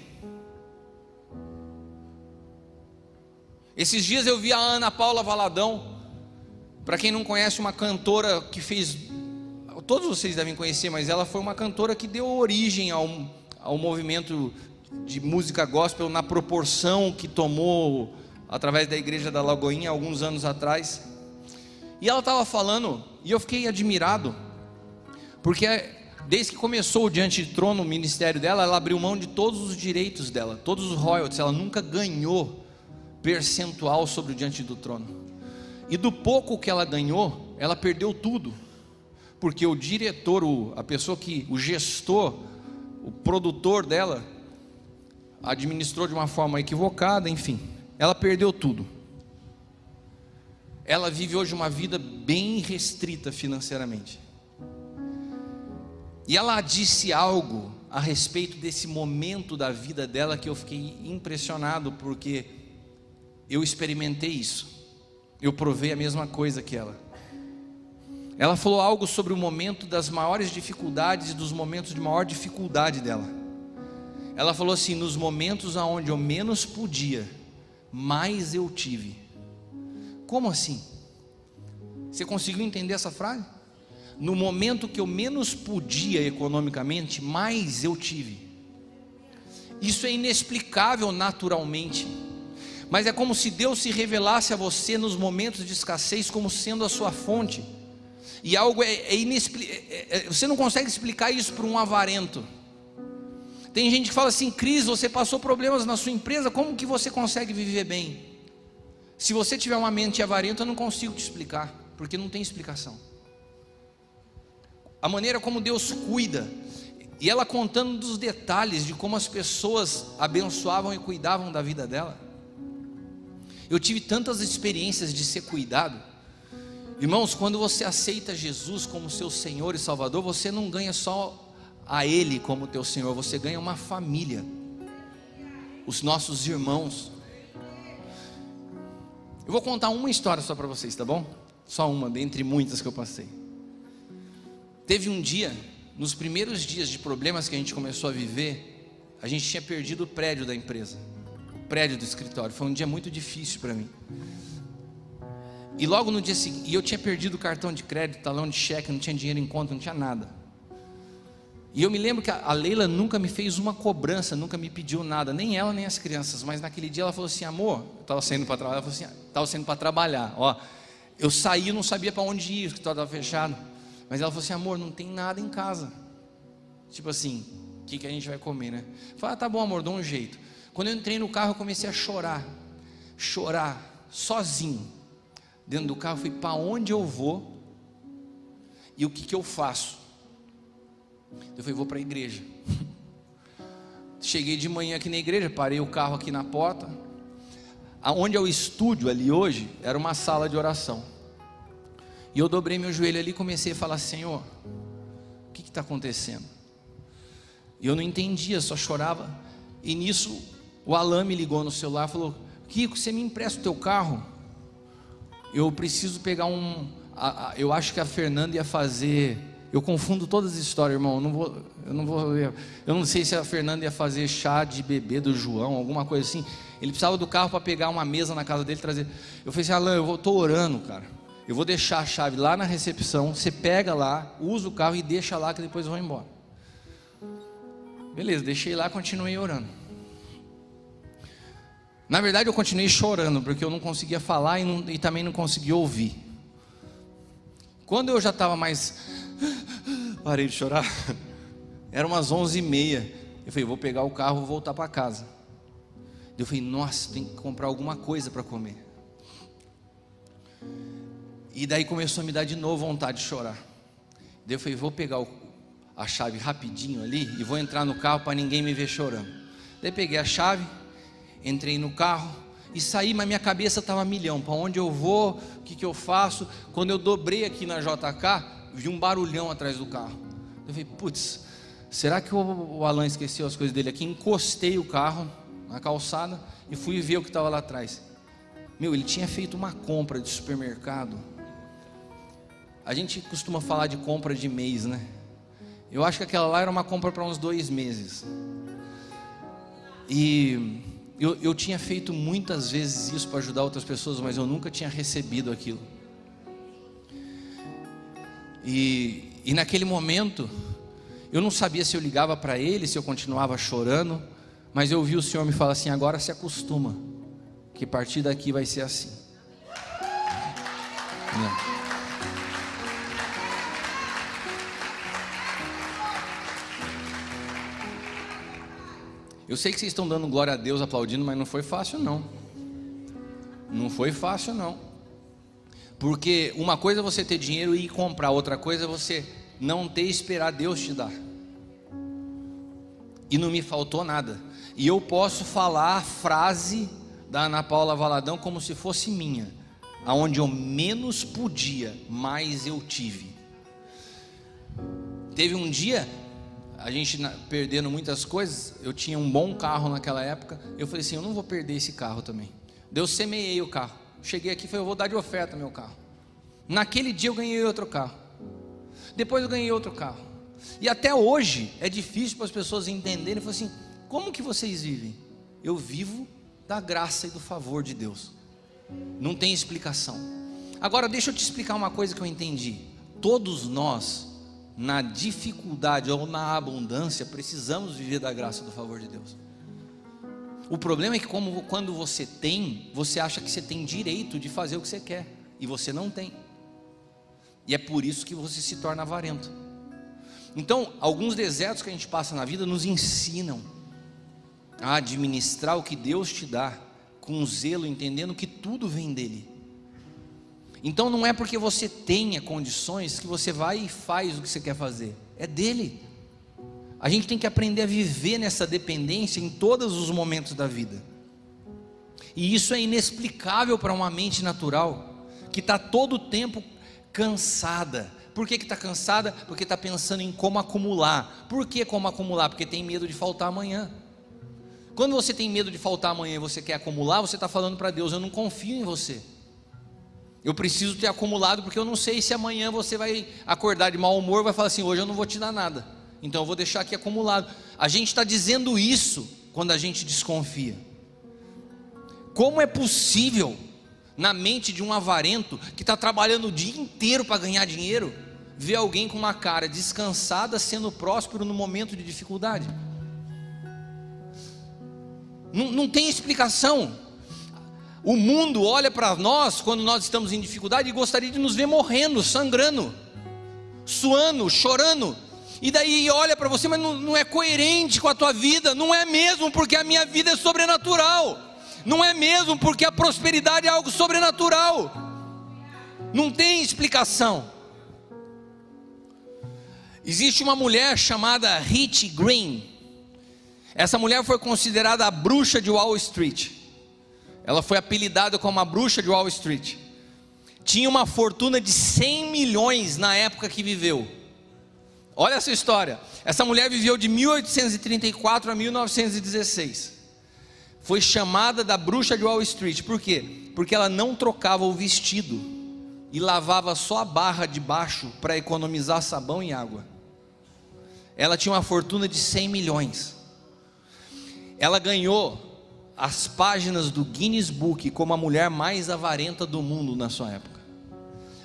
Speaker 1: Esses dias eu vi a Ana Paula Valadão, para quem não conhece, uma cantora que fez, todos vocês devem conhecer, mas ela foi uma cantora que deu origem ao, ao movimento de música gospel na proporção que tomou através da igreja da Lagoinha alguns anos atrás. E ela estava falando, e eu fiquei admirado, porque desde que começou o Diante de Trono, o ministério dela, ela abriu mão de todos os direitos dela, todos os royalties, ela nunca ganhou percentual sobre o diante do trono. E do pouco que ela ganhou, ela perdeu tudo. Porque o diretor, o, a pessoa que, o gestor, o produtor dela, administrou de uma forma equivocada, enfim, ela perdeu tudo. Ela vive hoje uma vida bem restrita financeiramente. E ela disse algo a respeito desse momento da vida dela que eu fiquei impressionado, porque eu experimentei isso. Eu provei a mesma coisa que ela. Ela falou algo sobre o momento das maiores dificuldades e dos momentos de maior dificuldade dela. Ela falou assim: nos momentos onde eu menos podia, mais eu tive. Como assim? Você conseguiu entender essa frase? No momento que eu menos podia economicamente, mais eu tive. Isso é inexplicável naturalmente mas é como se Deus se revelasse a você nos momentos de escassez como sendo a sua fonte. E algo é, é inexplicável, é, é, você não consegue explicar isso para um avarento. Tem gente que fala assim, Cris, você passou problemas na sua empresa, como que você consegue viver bem? Se você tiver uma mente avarenta, eu não consigo te explicar, porque não tem explicação. A maneira como Deus cuida, e ela contando dos detalhes de como as pessoas abençoavam e cuidavam da vida dela. Eu tive tantas experiências de ser cuidado. Irmãos, quando você aceita Jesus como seu Senhor e Salvador, você não ganha só a Ele como teu Senhor, você ganha uma família, os nossos irmãos. Eu vou contar uma história só para vocês, tá bom? Só uma, dentre muitas que eu passei. Teve um dia, nos primeiros dias de problemas que a gente começou a viver, a gente tinha perdido o prédio da empresa prédio do escritório. Foi um dia muito difícil para mim. E logo no dia seguinte, eu tinha perdido o cartão de crédito, talão de cheque, não tinha dinheiro em conta, não tinha nada. E eu me lembro que a Leila nunca me fez uma cobrança, nunca me pediu nada, nem ela nem as crianças. Mas naquele dia ela falou assim: amor, eu estava saindo para trabalhar, ela falou assim: estava saindo para trabalhar. Ó, eu saí, não sabia para onde ir, o escritório estava fechado. Mas ela falou assim: amor, não tem nada em casa. Tipo assim, o que, que a gente vai comer, né? Falei: ah, tá bom, amor, dou um jeito. Quando eu entrei no carro, eu comecei a chorar, chorar, sozinho. Dentro do carro, fui para onde eu vou e o que, que eu faço. Eu falei, vou para a igreja. Cheguei de manhã aqui na igreja, parei o carro aqui na porta. Onde é o estúdio ali hoje, era uma sala de oração. E eu dobrei meu joelho ali e comecei a falar: Senhor, o que está acontecendo? E eu não entendia, só chorava. E nisso o Alan me ligou no celular e falou: Kiko, você me empresta o teu carro? Eu preciso pegar um. A, a, eu acho que a Fernanda ia fazer. Eu confundo todas as histórias, irmão. Eu não vou, eu não vou. Eu não sei se a Fernanda ia fazer chá de bebê do João, alguma coisa assim. Ele precisava do carro para pegar uma mesa na casa dele trazer. Eu falei assim, Alan, eu estou orando, cara. eu vou deixar a chave lá na recepção, você pega lá, usa o carro e deixa lá que depois eu vou embora. Beleza, deixei lá, continuei orando. Na verdade, eu continuei chorando, porque eu não conseguia falar e, não, e também não conseguia ouvir. Quando eu já estava mais. Parei de chorar. Era umas onze e meia. Eu falei, vou pegar o carro e voltar para casa. Eu falei, nossa, tem que comprar alguma coisa para comer. E daí começou a me dar de novo vontade de chorar. Daí eu falei, vou pegar o, a chave rapidinho ali e vou entrar no carro para ninguém me ver chorando. Daí peguei a chave, entrei no carro e saí, mas minha cabeça estava milhão. Para onde eu vou? O que, que eu faço? Quando eu dobrei aqui na JK, vi um barulhão atrás do carro. Eu falei, putz, será que o, o Alan esqueceu as coisas dele aqui? Encostei o carro na calçada e fui ver o que estava lá atrás. Meu, ele tinha feito uma compra de supermercado. A gente costuma falar de compra de mês, né? Eu acho que aquela lá era uma compra para uns dois meses. E eu, eu tinha feito muitas vezes isso para ajudar outras pessoas, mas eu nunca tinha recebido aquilo. E, e naquele momento, eu não sabia se eu ligava para ele, se eu continuava chorando, mas eu ouvi o Senhor me falar assim: agora se acostuma, que a partir daqui vai ser assim. Eu sei que vocês estão dando glória a Deus, aplaudindo, mas não foi fácil não. Não foi fácil não. Porque uma coisa é você ter dinheiro e ir comprar, outra coisa é você não ter e esperar Deus te dar. E não me faltou nada. E eu posso falar a frase da Ana Paula Valadão como se fosse minha. Aonde eu menos podia, mais eu tive. Teve um dia a gente perdendo muitas coisas, eu tinha um bom carro naquela época, eu falei assim, eu não vou perder esse carro também. Deu semeei o carro. Cheguei aqui e falei, eu vou dar de oferta meu carro. Naquele dia eu ganhei outro carro. Depois eu ganhei outro carro. E até hoje é difícil para as pessoas entenderem, falei assim, como que vocês vivem? Eu vivo da graça e do favor de Deus. Não tem explicação. Agora deixa eu te explicar uma coisa que eu entendi. Todos nós na dificuldade ou na abundância, precisamos viver da graça do favor de Deus. O problema é que como quando você tem, você acha que você tem direito de fazer o que você quer e você não tem. E é por isso que você se torna avarento. Então, alguns desertos que a gente passa na vida nos ensinam a administrar o que Deus te dá com zelo, entendendo que tudo vem dele. Então não é porque você tenha condições que você vai e faz o que você quer fazer, é dele. A gente tem que aprender a viver nessa dependência em todos os momentos da vida. E isso é inexplicável para uma mente natural, que está todo o tempo cansada. Por que está cansada? Porque está pensando em como acumular. Por que como acumular? Porque tem medo de faltar amanhã. Quando você tem medo de faltar amanhã e você quer acumular, você está falando para Deus: Eu não confio em você. Eu preciso ter acumulado, porque eu não sei se amanhã você vai acordar de mau humor, vai falar assim: hoje eu não vou te dar nada, então eu vou deixar aqui acumulado. A gente está dizendo isso quando a gente desconfia. Como é possível, na mente de um avarento que está trabalhando o dia inteiro para ganhar dinheiro, ver alguém com uma cara descansada sendo próspero no momento de dificuldade? Não, não tem explicação. O mundo olha para nós quando nós estamos em dificuldade e gostaria de nos ver morrendo, sangrando, suando, chorando. E daí olha para você, mas não, não é coerente com a tua vida. Não é mesmo, porque a minha vida é sobrenatural. Não é mesmo, porque a prosperidade é algo sobrenatural. Não tem explicação. Existe uma mulher chamada Rich Green. Essa mulher foi considerada a bruxa de Wall Street. Ela foi apelidada como a bruxa de Wall Street. Tinha uma fortuna de 100 milhões na época que viveu. Olha essa história. Essa mulher viveu de 1834 a 1916. Foi chamada da bruxa de Wall Street. Por quê? Porque ela não trocava o vestido e lavava só a barra de baixo para economizar sabão e água. Ela tinha uma fortuna de 100 milhões. Ela ganhou as páginas do Guinness Book como a mulher mais avarenta do mundo na sua época.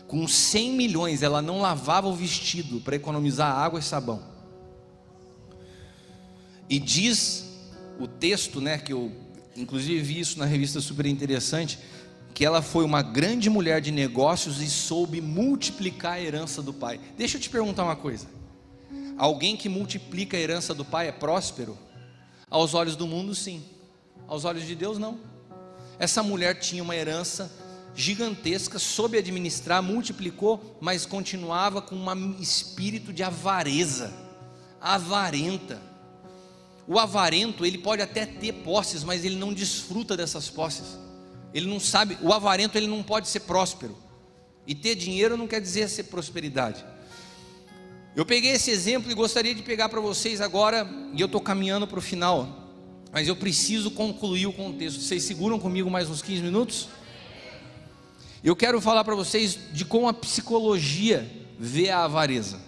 Speaker 1: Com 100 milhões, ela não lavava o vestido para economizar água e sabão. E diz o texto, né, que eu inclusive vi isso na revista super interessante, que ela foi uma grande mulher de negócios e soube multiplicar a herança do pai. Deixa eu te perguntar uma coisa. Alguém que multiplica a herança do pai é próspero? Aos olhos do mundo, sim. Aos olhos de Deus, não. Essa mulher tinha uma herança gigantesca, soube administrar, multiplicou, mas continuava com um espírito de avareza, avarenta. O avarento, ele pode até ter posses, mas ele não desfruta dessas posses. Ele não sabe, o avarento ele não pode ser próspero. E ter dinheiro não quer dizer ser prosperidade. Eu peguei esse exemplo e gostaria de pegar para vocês agora, e eu estou caminhando para o final, mas eu preciso concluir o contexto. Vocês seguram comigo mais uns 15 minutos? Eu quero falar para vocês de como a psicologia vê a avareza.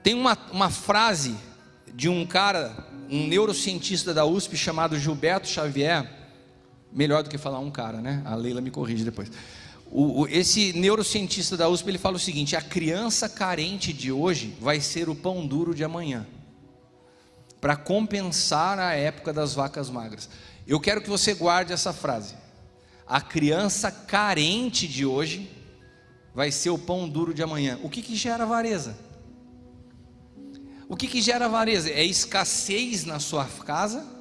Speaker 1: Tem uma, uma frase de um cara, um neurocientista da USP chamado Gilberto Xavier, melhor do que falar um cara, né? A Leila me corrige depois. O, o, esse neurocientista da USP ele fala o seguinte: a criança carente de hoje vai ser o pão duro de amanhã, para compensar a época das vacas magras. Eu quero que você guarde essa frase. A criança carente de hoje vai ser o pão duro de amanhã. O que, que gera avareza? O que, que gera avareza? É escassez na sua casa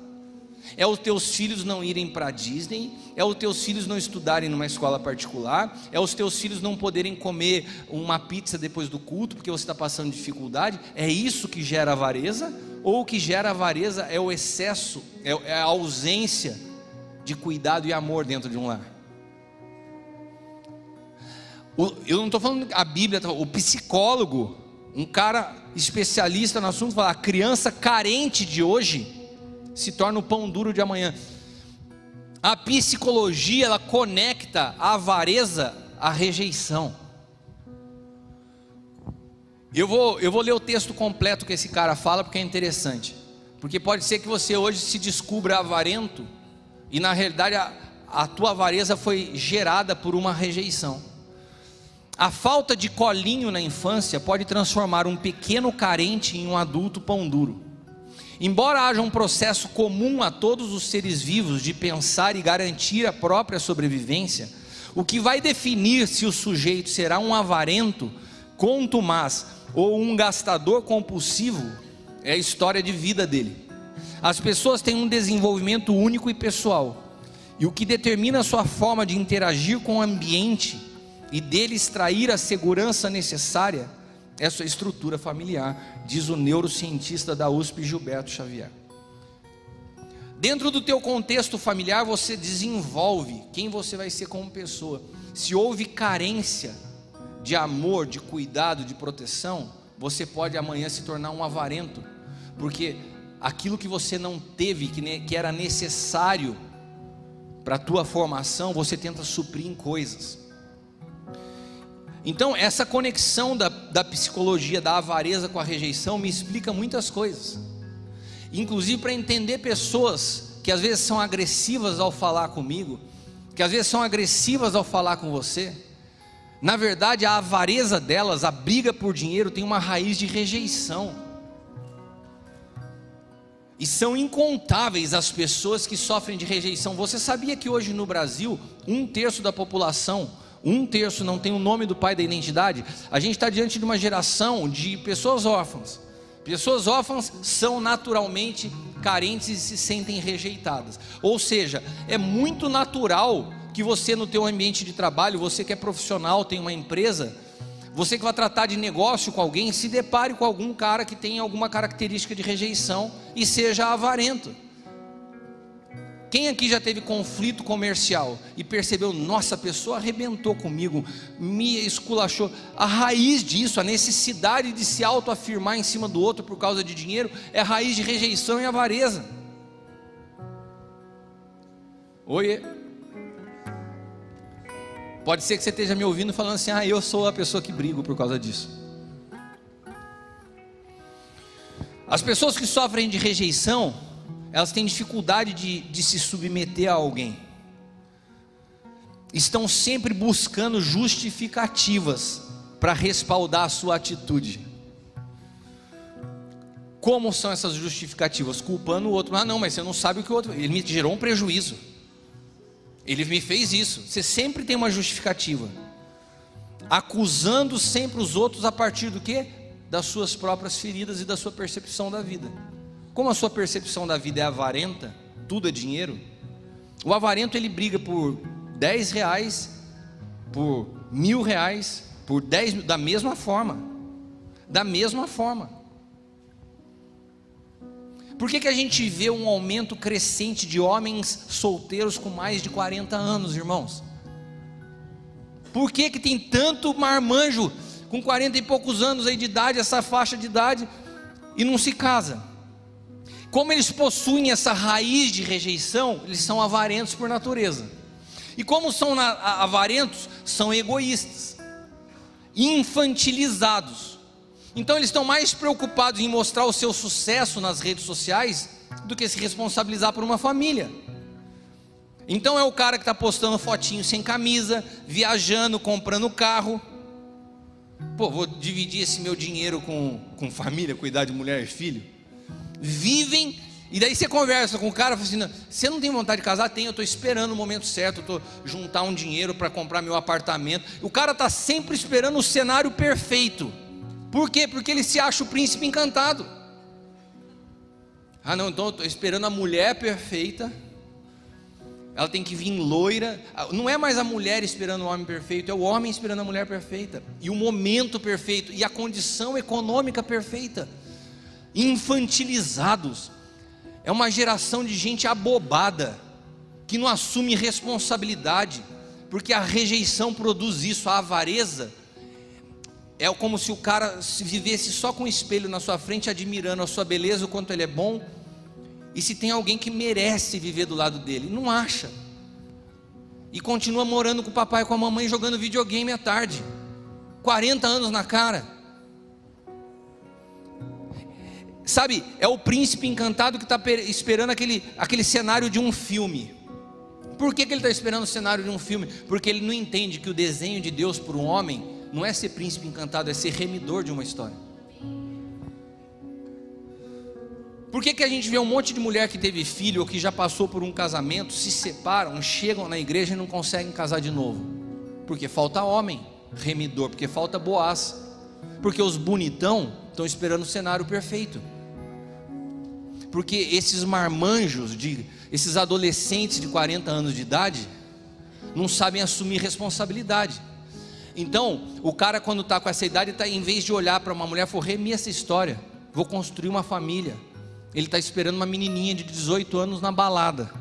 Speaker 1: é os teus filhos não irem para Disney, é os teus filhos não estudarem numa escola particular, é os teus filhos não poderem comer uma pizza depois do culto porque você está passando dificuldade. É isso que gera avareza? Ou o que gera avareza é o excesso, é, é a ausência de cuidado e amor dentro de um lar? eu não estou falando a Bíblia, o psicólogo, um cara especialista no assunto, fala: a criança carente de hoje se torna o pão duro de amanhã. A psicologia ela conecta a avareza à rejeição. Eu vou, eu vou ler o texto completo que esse cara fala porque é interessante. Porque pode ser que você hoje se descubra avarento e na realidade a, a tua avareza foi gerada por uma rejeição. A falta de colinho na infância pode transformar um pequeno carente em um adulto pão duro. Embora haja um processo comum a todos os seres vivos de pensar e garantir a própria sobrevivência, o que vai definir se o sujeito será um avarento, contumaz ou um gastador compulsivo é a história de vida dele. As pessoas têm um desenvolvimento único e pessoal, e o que determina a sua forma de interagir com o ambiente e dele extrair a segurança necessária essa estrutura familiar, diz o neurocientista da USP Gilberto Xavier. Dentro do teu contexto familiar, você desenvolve quem você vai ser como pessoa. Se houve carência de amor, de cuidado, de proteção, você pode amanhã se tornar um avarento, porque aquilo que você não teve, que era necessário para a tua formação, você tenta suprir em coisas. Então, essa conexão da, da psicologia da avareza com a rejeição me explica muitas coisas, inclusive para entender pessoas que às vezes são agressivas ao falar comigo, que às vezes são agressivas ao falar com você. Na verdade, a avareza delas, a briga por dinheiro, tem uma raiz de rejeição. E são incontáveis as pessoas que sofrem de rejeição. Você sabia que hoje no Brasil, um terço da população um terço não tem o nome do pai da identidade, a gente está diante de uma geração de pessoas órfãs. Pessoas órfãs são naturalmente carentes e se sentem rejeitadas. Ou seja, é muito natural que você no teu ambiente de trabalho, você que é profissional, tem uma empresa, você que vai tratar de negócio com alguém, se depare com algum cara que tem alguma característica de rejeição e seja avarento. Quem aqui já teve conflito comercial e percebeu, nossa, a pessoa arrebentou comigo, me esculachou? A raiz disso, a necessidade de se autoafirmar em cima do outro por causa de dinheiro, é a raiz de rejeição e avareza. Oiê. Pode ser que você esteja me ouvindo falando assim: ah, eu sou a pessoa que brigo por causa disso. As pessoas que sofrem de rejeição, elas têm dificuldade de, de se submeter a alguém. estão sempre buscando justificativas para respaldar a sua atitude. Como são essas justificativas? Culpando o outro. Ah, não, mas você não sabe o que o outro. Ele me gerou um prejuízo. Ele me fez isso. Você sempre tem uma justificativa. Acusando sempre os outros a partir do que? Das suas próprias feridas e da sua percepção da vida. Como a sua percepção da vida é avarenta, tudo é dinheiro. O avarento ele briga por 10 reais, por mil reais, por 10 mil, da mesma forma. Da mesma forma. Por que, que a gente vê um aumento crescente de homens solteiros com mais de 40 anos, irmãos? Por que, que tem tanto marmanjo com 40 e poucos anos aí de idade, essa faixa de idade, e não se casa? Como eles possuem essa raiz de rejeição, eles são avarentos por natureza. E como são avarentos, são egoístas, infantilizados. Então eles estão mais preocupados em mostrar o seu sucesso nas redes sociais do que se responsabilizar por uma família. Então é o cara que está postando fotinho sem camisa, viajando, comprando carro. Pô, vou dividir esse meu dinheiro com, com família, cuidar de mulher e filho. Vivem, e daí você conversa com o cara, fala assim: você não tem vontade de casar? Tem, eu estou esperando o momento certo, estou juntar um dinheiro para comprar meu apartamento. O cara está sempre esperando o cenário perfeito. Por quê? Porque ele se acha o príncipe encantado. Ah, não, então estou esperando a mulher perfeita. Ela tem que vir loira. Ah, não é mais a mulher esperando o homem perfeito, é o homem esperando a mulher perfeita. E o momento perfeito, e a condição econômica perfeita. Infantilizados. É uma geração de gente abobada, que não assume responsabilidade, porque a rejeição produz isso, a avareza é como se o cara vivesse só com o espelho na sua frente, admirando a sua beleza, o quanto ele é bom. E se tem alguém que merece viver do lado dele, não acha. E continua morando com o papai e com a mamãe jogando videogame à tarde. 40 anos na cara. Sabe, é o príncipe encantado que está esperando aquele, aquele cenário de um filme. Por que, que ele está esperando o cenário de um filme? Porque ele não entende que o desenho de Deus para um homem não é ser príncipe encantado, é ser remidor de uma história. Por que, que a gente vê um monte de mulher que teve filho ou que já passou por um casamento, se separam, chegam na igreja e não conseguem casar de novo? Porque falta homem remidor, porque falta boaz, porque os bonitão estão esperando o cenário perfeito. Porque esses marmanjos, de, esses adolescentes de 40 anos de idade, não sabem assumir responsabilidade. Então, o cara quando está com essa idade, tá, em vez de olhar para uma mulher, for remir essa história, vou construir uma família. Ele está esperando uma menininha de 18 anos na balada.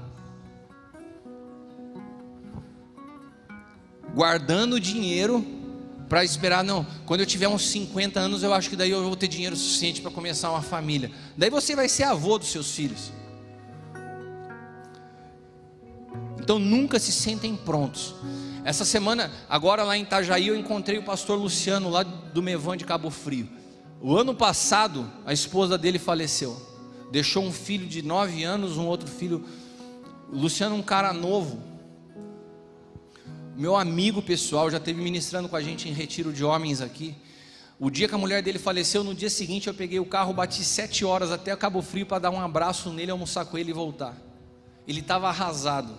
Speaker 1: Guardando dinheiro para esperar, não, quando eu tiver uns 50 anos, eu acho que daí eu vou ter dinheiro suficiente para começar uma família. Daí você vai ser avô dos seus filhos. Então nunca se sentem prontos. Essa semana, agora lá em Itajaí, eu encontrei o pastor Luciano, lá do Mevan de Cabo Frio. O ano passado, a esposa dele faleceu. Deixou um filho de nove anos, um outro filho. O Luciano um cara novo. Meu amigo pessoal, já esteve ministrando com a gente em retiro de homens aqui. O dia que a mulher dele faleceu, no dia seguinte eu peguei o carro, bati sete horas até Cabo Frio para dar um abraço nele, almoçar com ele e voltar. Ele estava arrasado.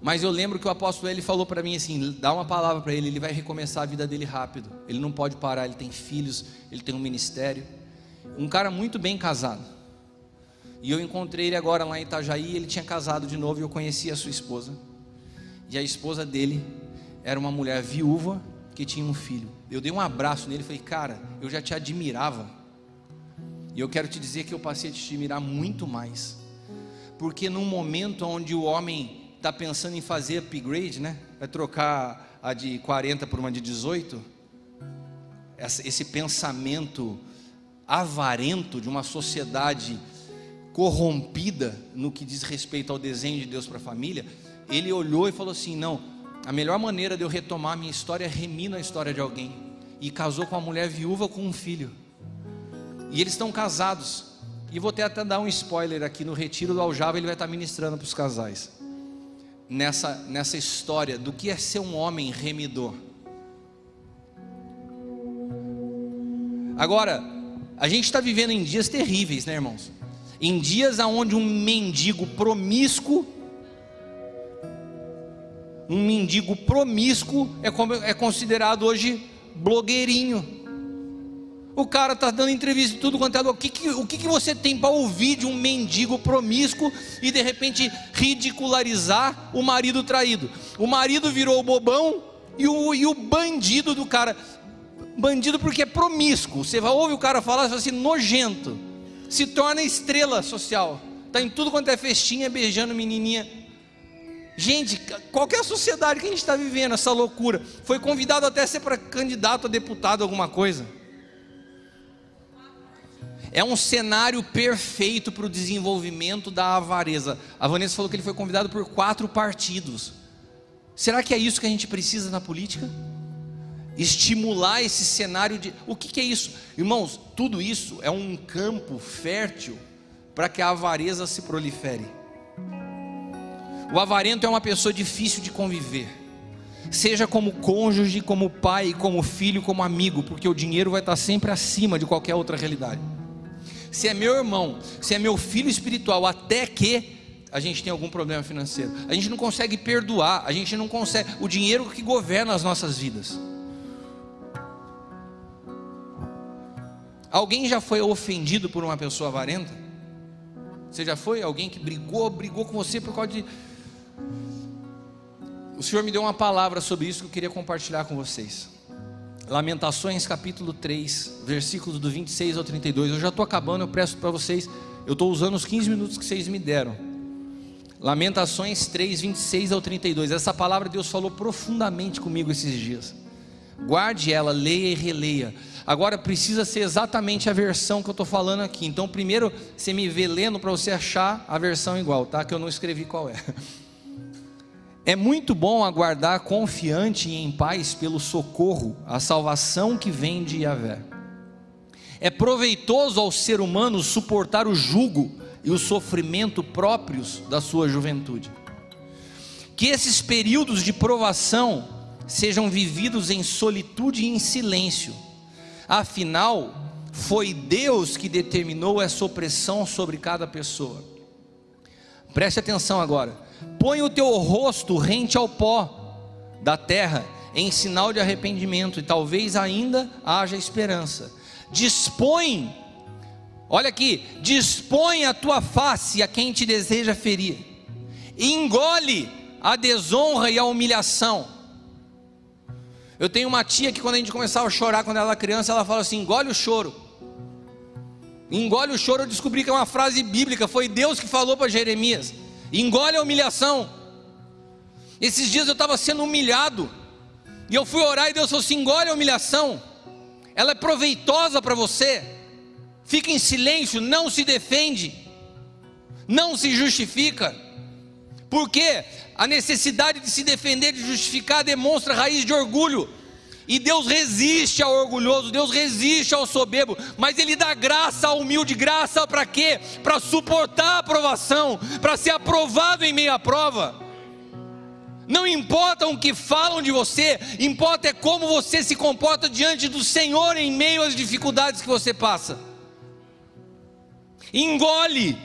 Speaker 1: Mas eu lembro que o apóstolo ele falou para mim assim: dá uma palavra para ele, ele vai recomeçar a vida dele rápido. Ele não pode parar, ele tem filhos, ele tem um ministério. Um cara muito bem casado. E eu encontrei ele agora lá em Itajaí, ele tinha casado de novo e eu conheci a sua esposa. E a esposa dele era uma mulher viúva que tinha um filho. Eu dei um abraço nele e falei: Cara, eu já te admirava. E eu quero te dizer que eu passei a te admirar muito mais. Porque num momento onde o homem está pensando em fazer upgrade, né? Vai trocar a de 40 por uma de 18. Esse pensamento avarento de uma sociedade corrompida no que diz respeito ao desenho de Deus para a família, ele olhou e falou assim: não, a melhor maneira de eu retomar a minha história é remindo a história de alguém. E casou com uma mulher viúva com um filho. E eles estão casados. E vou até, até dar um spoiler aqui no retiro do Aljava, ele vai estar ministrando para os casais. nessa, nessa história do que é ser um homem remidor. Agora, a gente está vivendo em dias terríveis, né, irmãos? Em dias onde um mendigo promíscuo, um mendigo promíscuo é, como, é considerado hoje blogueirinho. O cara está dando entrevista tudo quanto é. O que, que, o que, que você tem para ouvir de um mendigo promíscuo e de repente ridicularizar o marido traído? O marido virou o bobão e o, e o bandido do cara. Bandido porque é promíscuo. Você vai ouvir o cara falar assim, nojento. Se torna estrela social. Está em tudo quanto é festinha, beijando menininha. Gente, qual a sociedade que a gente está vivendo, essa loucura? Foi convidado até a ser para candidato a deputado, alguma coisa. É um cenário perfeito para o desenvolvimento da avareza. A Vanessa falou que ele foi convidado por quatro partidos. Será que é isso que a gente precisa na política? Estimular esse cenário de. O que, que é isso? Irmãos, tudo isso é um campo fértil para que a avareza se prolifere. O avarento é uma pessoa difícil de conviver, seja como cônjuge, como pai, como filho, como amigo, porque o dinheiro vai estar sempre acima de qualquer outra realidade se é meu irmão, se é meu filho espiritual, até que a gente tem algum problema financeiro. A gente não consegue perdoar, a gente não consegue. O dinheiro que governa as nossas vidas. Alguém já foi ofendido por uma pessoa avarenta? Você já foi alguém que brigou, brigou com você por causa de. O Senhor me deu uma palavra sobre isso que eu queria compartilhar com vocês. Lamentações capítulo 3, versículos do 26 ao 32. Eu já estou acabando, eu peço para vocês, eu estou usando os 15 minutos que vocês me deram. Lamentações 3, 26 ao 32. Essa palavra Deus falou profundamente comigo esses dias. Guarde ela, leia e releia. Agora precisa ser exatamente a versão que eu estou falando aqui. Então, primeiro você me vê lendo para você achar a versão igual, tá? Que eu não escrevi qual é. É muito bom aguardar confiante e em paz pelo socorro, a salvação que vem de Yahvé. É proveitoso ao ser humano suportar o jugo e o sofrimento próprios da sua juventude. Que esses períodos de provação sejam vividos em solitude e em silêncio. Afinal, foi Deus que determinou essa opressão sobre cada pessoa. Preste atenção agora. Põe o teu rosto rente ao pó da terra, em sinal de arrependimento, e talvez ainda haja esperança. Dispõe, olha aqui, dispõe a tua face a quem te deseja ferir, engole a desonra e a humilhação. Eu tenho uma tia que quando a gente começava a chorar quando ela era criança, ela fala assim: engole o choro. Engole o choro, eu descobri que é uma frase bíblica, foi Deus que falou para Jeremias engole a humilhação. Esses dias eu estava sendo humilhado, e eu fui orar e Deus falou assim: engole a humilhação, ela é proveitosa para você. Fica em silêncio, não se defende, não se justifica, porque a necessidade de se defender, de justificar, demonstra raiz de orgulho. E Deus resiste ao orgulhoso, Deus resiste ao soberbo, mas Ele dá graça ao humilde. Graça para quê? Para suportar a aprovação, para ser aprovado em meio à prova. Não importa o que falam de você, importa é como você se comporta diante do Senhor em meio às dificuldades que você passa. Engole,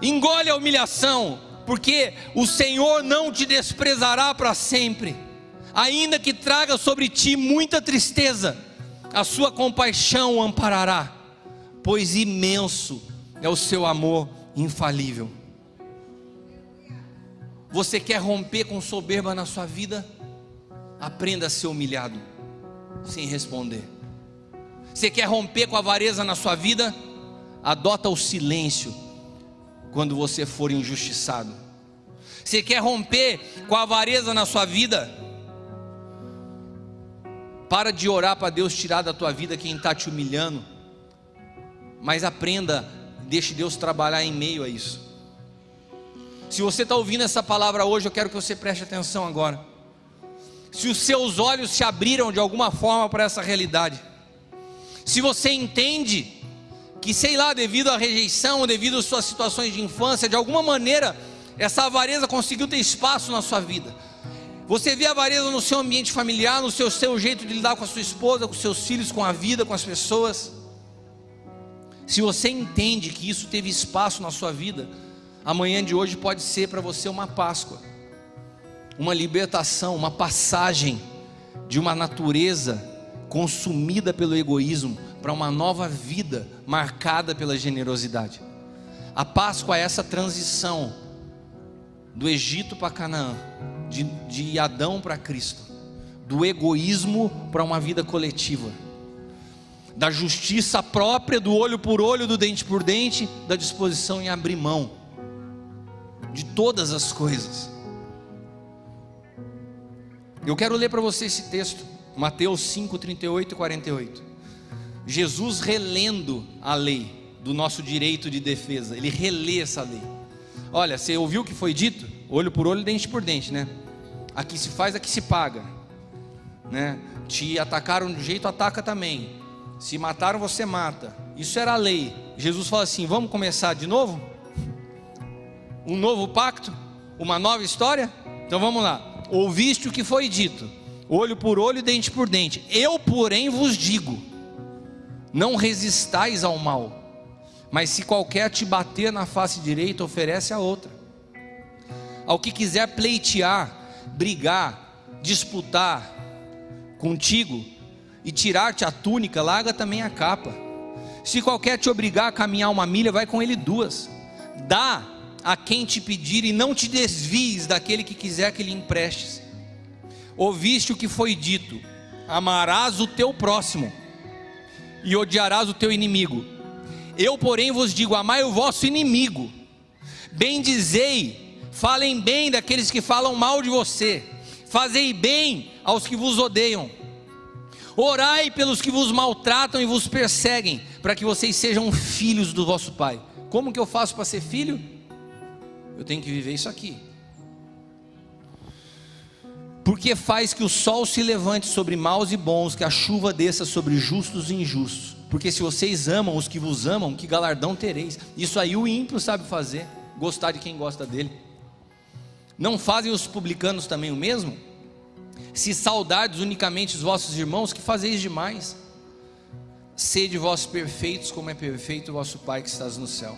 Speaker 1: engole a humilhação, porque o Senhor não te desprezará para sempre ainda que traga sobre ti muita tristeza, a sua compaixão o amparará, pois imenso é o seu amor infalível. Você quer romper com soberba na sua vida? Aprenda a ser humilhado, sem responder. Você quer romper com avareza na sua vida? Adota o silêncio quando você for injustiçado. Você quer romper com a avareza na sua vida? Para de orar para Deus tirar da tua vida quem está te humilhando. Mas aprenda, deixe Deus trabalhar em meio a isso. Se você está ouvindo essa palavra hoje, eu quero que você preste atenção agora. Se os seus olhos se abriram de alguma forma para essa realidade, se você entende que, sei lá, devido à rejeição, devido às suas situações de infância, de alguma maneira essa avareza conseguiu ter espaço na sua vida. Você vê a avareza no seu ambiente familiar, no seu, seu jeito de lidar com a sua esposa, com seus filhos, com a vida, com as pessoas. Se você entende que isso teve espaço na sua vida, amanhã de hoje pode ser para você uma Páscoa, uma libertação, uma passagem de uma natureza consumida pelo egoísmo para uma nova vida marcada pela generosidade. A Páscoa é essa transição do Egito para Canaã, de, de Adão para Cristo, do egoísmo para uma vida coletiva, da justiça própria, do olho por olho, do dente por dente, da disposição em abrir mão de todas as coisas. Eu quero ler para você esse texto, Mateus 5, 38 e 48. Jesus relendo a lei do nosso direito de defesa, ele relê essa lei. Olha, você ouviu o que foi dito? Olho por olho, dente por dente, né? Aqui se faz, aqui se paga, né? Te atacaram de jeito, ataca também. Se mataram, você mata. Isso era a lei. Jesus fala assim: vamos começar de novo? Um novo pacto? Uma nova história? Então vamos lá. Ouviste o que foi dito, olho por olho, dente por dente. Eu, porém, vos digo: não resistais ao mal mas se qualquer te bater na face direita, oferece a outra. Ao que quiser pleitear, brigar, disputar contigo e tirar-te a túnica, larga também a capa. Se qualquer te obrigar a caminhar uma milha, vai com ele duas. Dá a quem te pedir e não te desvies daquele que quiser que lhe emprestes. Ouviste o que foi dito: amarás o teu próximo e odiarás o teu inimigo. Eu, porém, vos digo: amai o vosso inimigo, bendizei, falem bem daqueles que falam mal de você, fazei bem aos que vos odeiam, orai pelos que vos maltratam e vos perseguem, para que vocês sejam filhos do vosso Pai. Como que eu faço para ser filho? Eu tenho que viver isso aqui. Porque faz que o sol se levante sobre maus e bons, que a chuva desça sobre justos e injustos. Porque se vocês amam os que vos amam, que galardão tereis? Isso aí o ímpio sabe fazer, gostar de quem gosta dele. Não fazem os publicanos também o mesmo? Se saudardes unicamente os vossos irmãos, que fazeis demais? Sede vós perfeitos, como é perfeito o vosso Pai que estás no céu.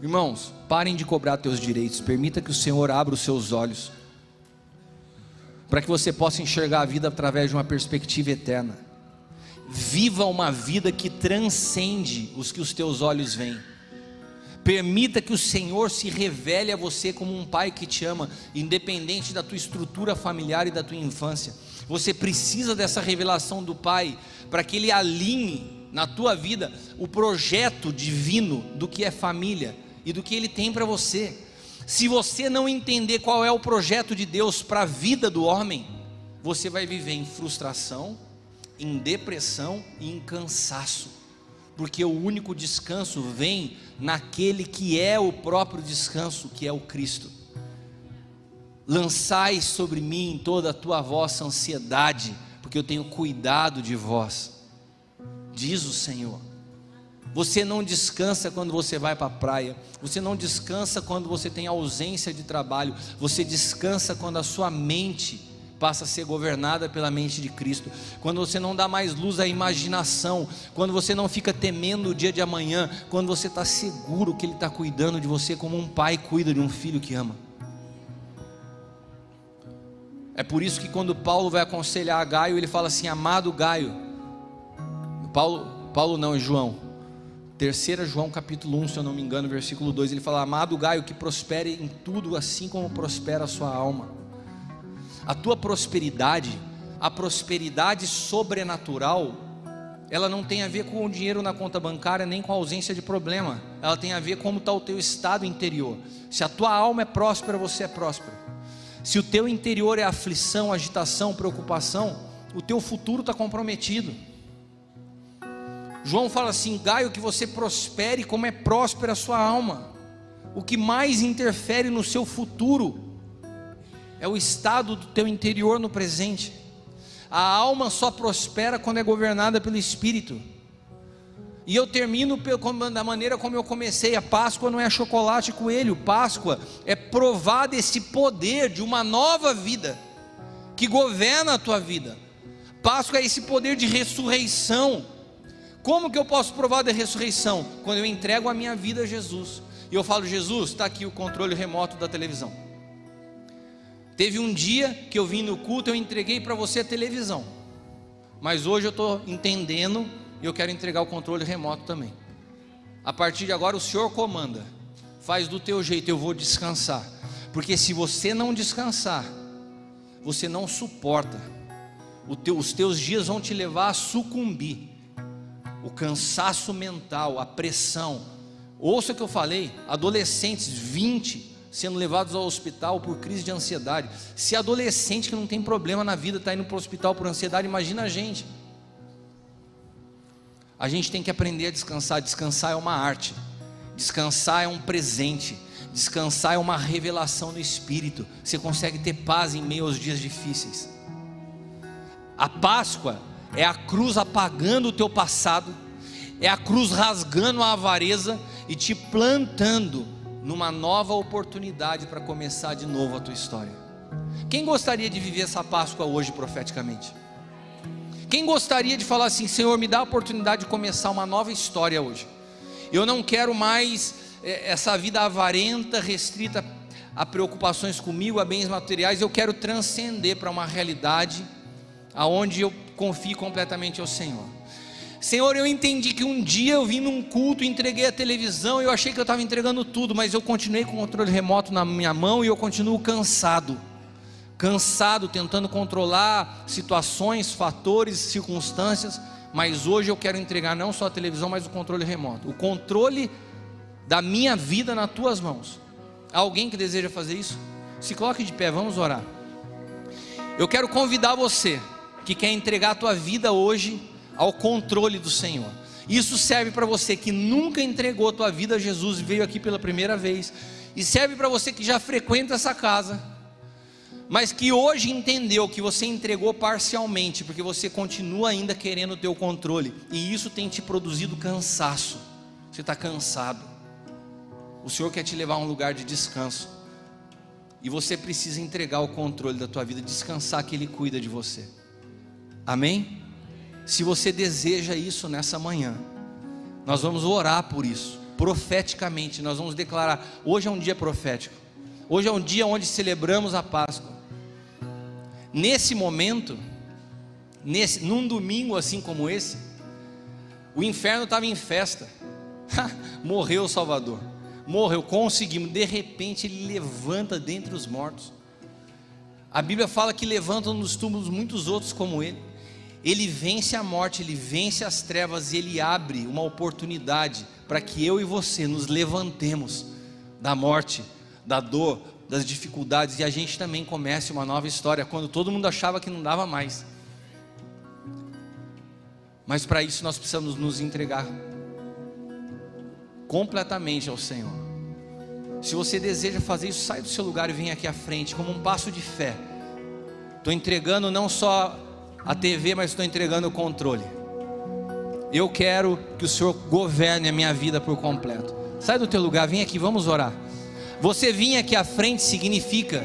Speaker 1: Irmãos, parem de cobrar teus direitos, permita que o Senhor abra os seus olhos, para que você possa enxergar a vida através de uma perspectiva eterna. Viva uma vida que transcende os que os teus olhos veem. Permita que o Senhor se revele a você como um pai que te ama, independente da tua estrutura familiar e da tua infância. Você precisa dessa revelação do Pai para que Ele alinhe na tua vida o projeto divino do que é família e do que Ele tem para você. Se você não entender qual é o projeto de Deus para a vida do homem, você vai viver em frustração, em depressão e em cansaço, porque o único descanso vem naquele que é o próprio descanso, que é o Cristo. Lançai sobre mim toda a tua vossa ansiedade, porque eu tenho cuidado de vós, diz o Senhor. Você não descansa quando você vai para a praia, você não descansa quando você tem ausência de trabalho, você descansa quando a sua mente passa a ser governada pela mente de Cristo, quando você não dá mais luz à imaginação, quando você não fica temendo o dia de amanhã, quando você está seguro que Ele está cuidando de você como um pai cuida de um filho que ama. É por isso que quando Paulo vai aconselhar a Gaio, ele fala assim: amado Gaio. Paulo, Paulo não, é João. Terceira João capítulo 1, se eu não me engano, versículo 2, ele fala: Amado Gaio, que prospere em tudo assim como prospera a sua alma a tua prosperidade, a prosperidade sobrenatural, ela não tem a ver com o dinheiro na conta bancária nem com a ausência de problema, ela tem a ver com como está o teu estado interior. Se a tua alma é próspera, você é próspero. Se o teu interior é aflição, agitação, preocupação, o teu futuro está comprometido. João fala assim: Gaio, que você prospere como é próspera a sua alma. O que mais interfere no seu futuro é o estado do teu interior no presente. A alma só prospera quando é governada pelo Espírito. E eu termino da maneira como eu comecei. A Páscoa não é chocolate e coelho. Páscoa é provar desse poder de uma nova vida que governa a tua vida. Páscoa é esse poder de ressurreição. Como que eu posso provar da ressurreição? Quando eu entrego a minha vida a Jesus. E eu falo, Jesus, está aqui o controle remoto da televisão. Teve um dia que eu vim no culto, eu entreguei para você a televisão. Mas hoje eu estou entendendo e eu quero entregar o controle remoto também. A partir de agora o Senhor comanda. Faz do teu jeito, eu vou descansar. Porque se você não descansar, você não suporta. Teu, os teus dias vão te levar a sucumbir. O cansaço mental, a pressão. Ouça o que eu falei: adolescentes, 20, sendo levados ao hospital por crise de ansiedade. Se adolescente que não tem problema na vida está indo para o hospital por ansiedade, imagina a gente. A gente tem que aprender a descansar. Descansar é uma arte, descansar é um presente, descansar é uma revelação no espírito. Você consegue ter paz em meio aos dias difíceis. A Páscoa é a cruz apagando o teu passado, é a cruz rasgando a avareza e te plantando numa nova oportunidade para começar de novo a tua história. Quem gostaria de viver essa Páscoa hoje profeticamente? Quem gostaria de falar assim, Senhor, me dá a oportunidade de começar uma nova história hoje? Eu não quero mais é, essa vida avarenta, restrita a preocupações comigo, a bens materiais, eu quero transcender para uma realidade aonde eu confio completamente ao Senhor. Senhor, eu entendi que um dia eu vim num culto, entreguei a televisão, eu achei que eu estava entregando tudo, mas eu continuei com o controle remoto na minha mão e eu continuo cansado cansado tentando controlar situações, fatores, circunstâncias, mas hoje eu quero entregar não só a televisão, mas o controle remoto. O controle da minha vida nas tuas mãos. Há alguém que deseja fazer isso? Se coloque de pé, vamos orar. Eu quero convidar você que quer entregar a tua vida hoje ao controle do Senhor. Isso serve para você que nunca entregou a tua vida a Jesus e veio aqui pela primeira vez. E serve para você que já frequenta essa casa mas que hoje entendeu que você entregou parcialmente, porque você continua ainda querendo o controle, e isso tem te produzido cansaço. Você está cansado. O Senhor quer te levar a um lugar de descanso. E você precisa entregar o controle da tua vida, descansar que Ele cuida de você. Amém? Se você deseja isso nessa manhã, nós vamos orar por isso, profeticamente. Nós vamos declarar: hoje é um dia profético. Hoje é um dia onde celebramos a Páscoa. Nesse momento, nesse, num domingo assim como esse, o inferno estava em festa. Morreu o Salvador. Morreu, conseguimos. De repente ele levanta dentre os mortos. A Bíblia fala que levantam nos túmulos muitos outros como ele. Ele vence a morte, ele vence as trevas e ele abre uma oportunidade para que eu e você nos levantemos da morte, da dor, das dificuldades e a gente também comece uma nova história quando todo mundo achava que não dava mais. Mas para isso nós precisamos nos entregar completamente ao Senhor. Se você deseja fazer isso, sai do seu lugar e vem aqui à frente como um passo de fé. Estou entregando não só a TV, mas estou entregando o controle. Eu quero que o Senhor governe a minha vida por completo. Sai do teu lugar, vem aqui, vamos orar. Você vir aqui à frente significa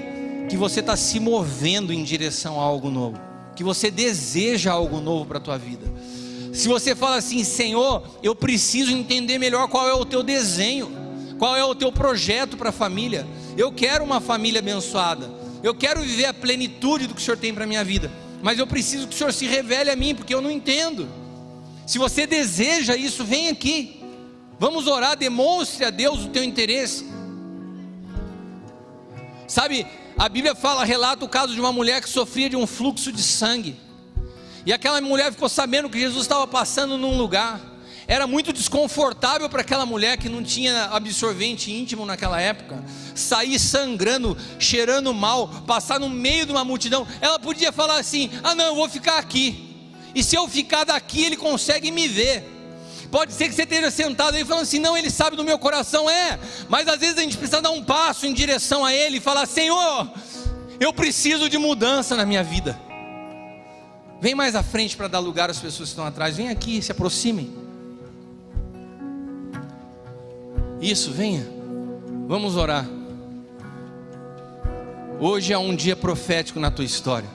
Speaker 1: que você está se movendo em direção a algo novo, que você deseja algo novo para a tua vida. Se você fala assim, Senhor, eu preciso entender melhor qual é o teu desenho, qual é o teu projeto para a família. Eu quero uma família abençoada. Eu quero viver a plenitude do que o Senhor tem para a minha vida. Mas eu preciso que o Senhor se revele a mim, porque eu não entendo. Se você deseja isso, vem aqui. Vamos orar, demonstre a Deus o teu interesse. Sabe, a Bíblia fala, relata o caso de uma mulher que sofria de um fluxo de sangue. E aquela mulher ficou sabendo que Jesus estava passando num lugar. Era muito desconfortável para aquela mulher que não tinha absorvente íntimo naquela época. Sair sangrando, cheirando mal, passar no meio de uma multidão. Ela podia falar assim: ah, não, eu vou ficar aqui. E se eu ficar daqui, ele consegue me ver. Pode ser que você esteja sentado aí falando assim: não, ele sabe do meu coração, é. Mas às vezes a gente precisa dar um passo em direção a ele e falar: Senhor, eu preciso de mudança na minha vida. Vem mais à frente para dar lugar às pessoas que estão atrás. Vem aqui, se aproximem. Isso, venha. Vamos orar. Hoje é um dia profético na tua história.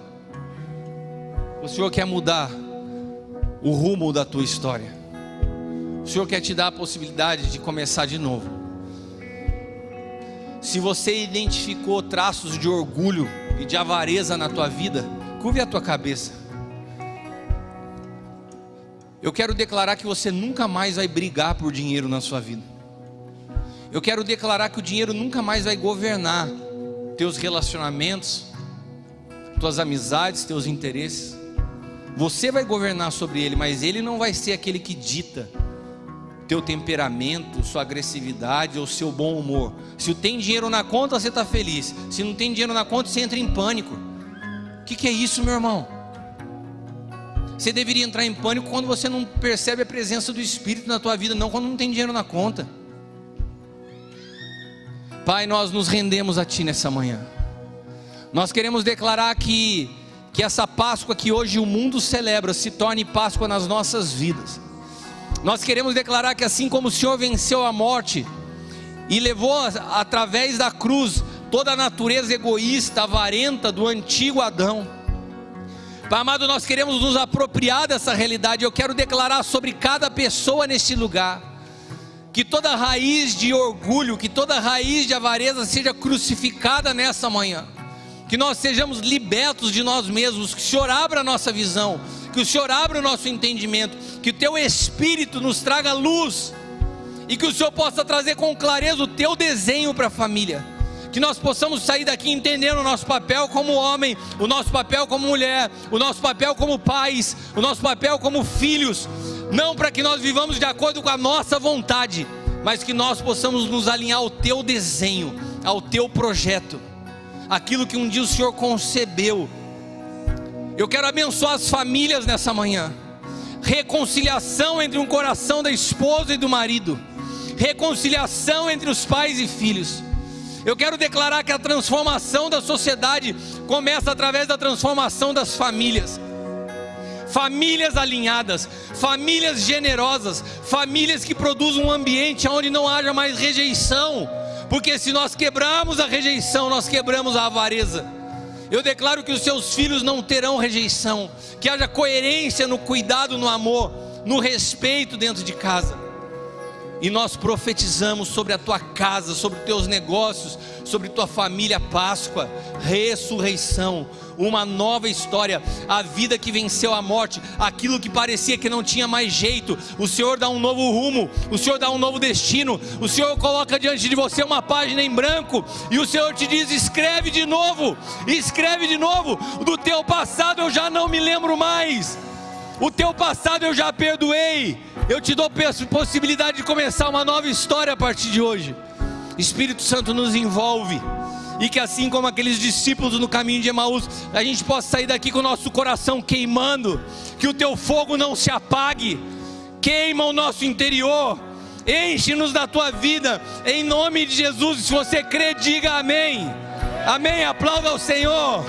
Speaker 1: O Senhor quer mudar o rumo da tua história. O Senhor quer te dar a possibilidade de começar de novo. Se você identificou traços de orgulho e de avareza na tua vida, curve a tua cabeça. Eu quero declarar que você nunca mais vai brigar por dinheiro na sua vida. Eu quero declarar que o dinheiro nunca mais vai governar teus relacionamentos, tuas amizades, teus interesses. Você vai governar sobre ele, mas ele não vai ser aquele que dita teu temperamento, sua agressividade ou seu bom humor. Se tem dinheiro na conta, você está feliz. Se não tem dinheiro na conta, você entra em pânico. O que, que é isso, meu irmão? Você deveria entrar em pânico quando você não percebe a presença do Espírito na tua vida, não quando não tem dinheiro na conta. Pai, nós nos rendemos a Ti nessa manhã. Nós queremos declarar que que essa Páscoa que hoje o mundo celebra se torne Páscoa nas nossas vidas. Nós queremos declarar que assim como o Senhor venceu a morte e levou através da cruz toda a natureza egoísta, avarenta do antigo Adão. Pai amado, nós queremos nos apropriar dessa realidade. Eu quero declarar sobre cada pessoa neste lugar que toda raiz de orgulho, que toda raiz de avareza seja crucificada nessa manhã. Que nós sejamos libertos de nós mesmos, que o Senhor abra a nossa visão, que o Senhor abra o nosso entendimento, que o Teu Espírito nos traga luz, e que o Senhor possa trazer com clareza o Teu desenho para a família, que nós possamos sair daqui entendendo o nosso papel como homem, o nosso papel como mulher, o nosso papel como pais, o nosso papel como filhos, não para que nós vivamos de acordo com a nossa vontade, mas que nós possamos nos alinhar ao Teu desenho, ao Teu projeto aquilo que um dia o Senhor concebeu. Eu quero abençoar as famílias nessa manhã. Reconciliação entre um coração da esposa e do marido. Reconciliação entre os pais e filhos. Eu quero declarar que a transformação da sociedade começa através da transformação das famílias. Famílias alinhadas, famílias generosas, famílias que produzem um ambiente onde não haja mais rejeição, porque se nós quebrarmos a rejeição, nós quebramos a avareza. Eu declaro que os seus filhos não terão rejeição, que haja coerência no cuidado, no amor, no respeito dentro de casa. E nós profetizamos sobre a tua casa, sobre os teus negócios, sobre tua família, Páscoa, ressurreição, uma nova história, a vida que venceu a morte, aquilo que parecia que não tinha mais jeito. O Senhor dá um novo rumo, o Senhor dá um novo destino, o Senhor coloca diante de você uma página em branco e o Senhor te diz: escreve de novo, escreve de novo. Do teu passado eu já não me lembro mais. O teu passado eu já perdoei. Eu te dou possibilidade de começar uma nova história a partir de hoje. Espírito Santo nos envolve e que assim como aqueles discípulos no caminho de Emaús, a gente possa sair daqui com o nosso coração queimando, que o teu fogo não se apague, queima o nosso interior, enche-nos da tua vida, em nome de Jesus. Se você crê, diga amém. Amém. Aplauda ao Senhor.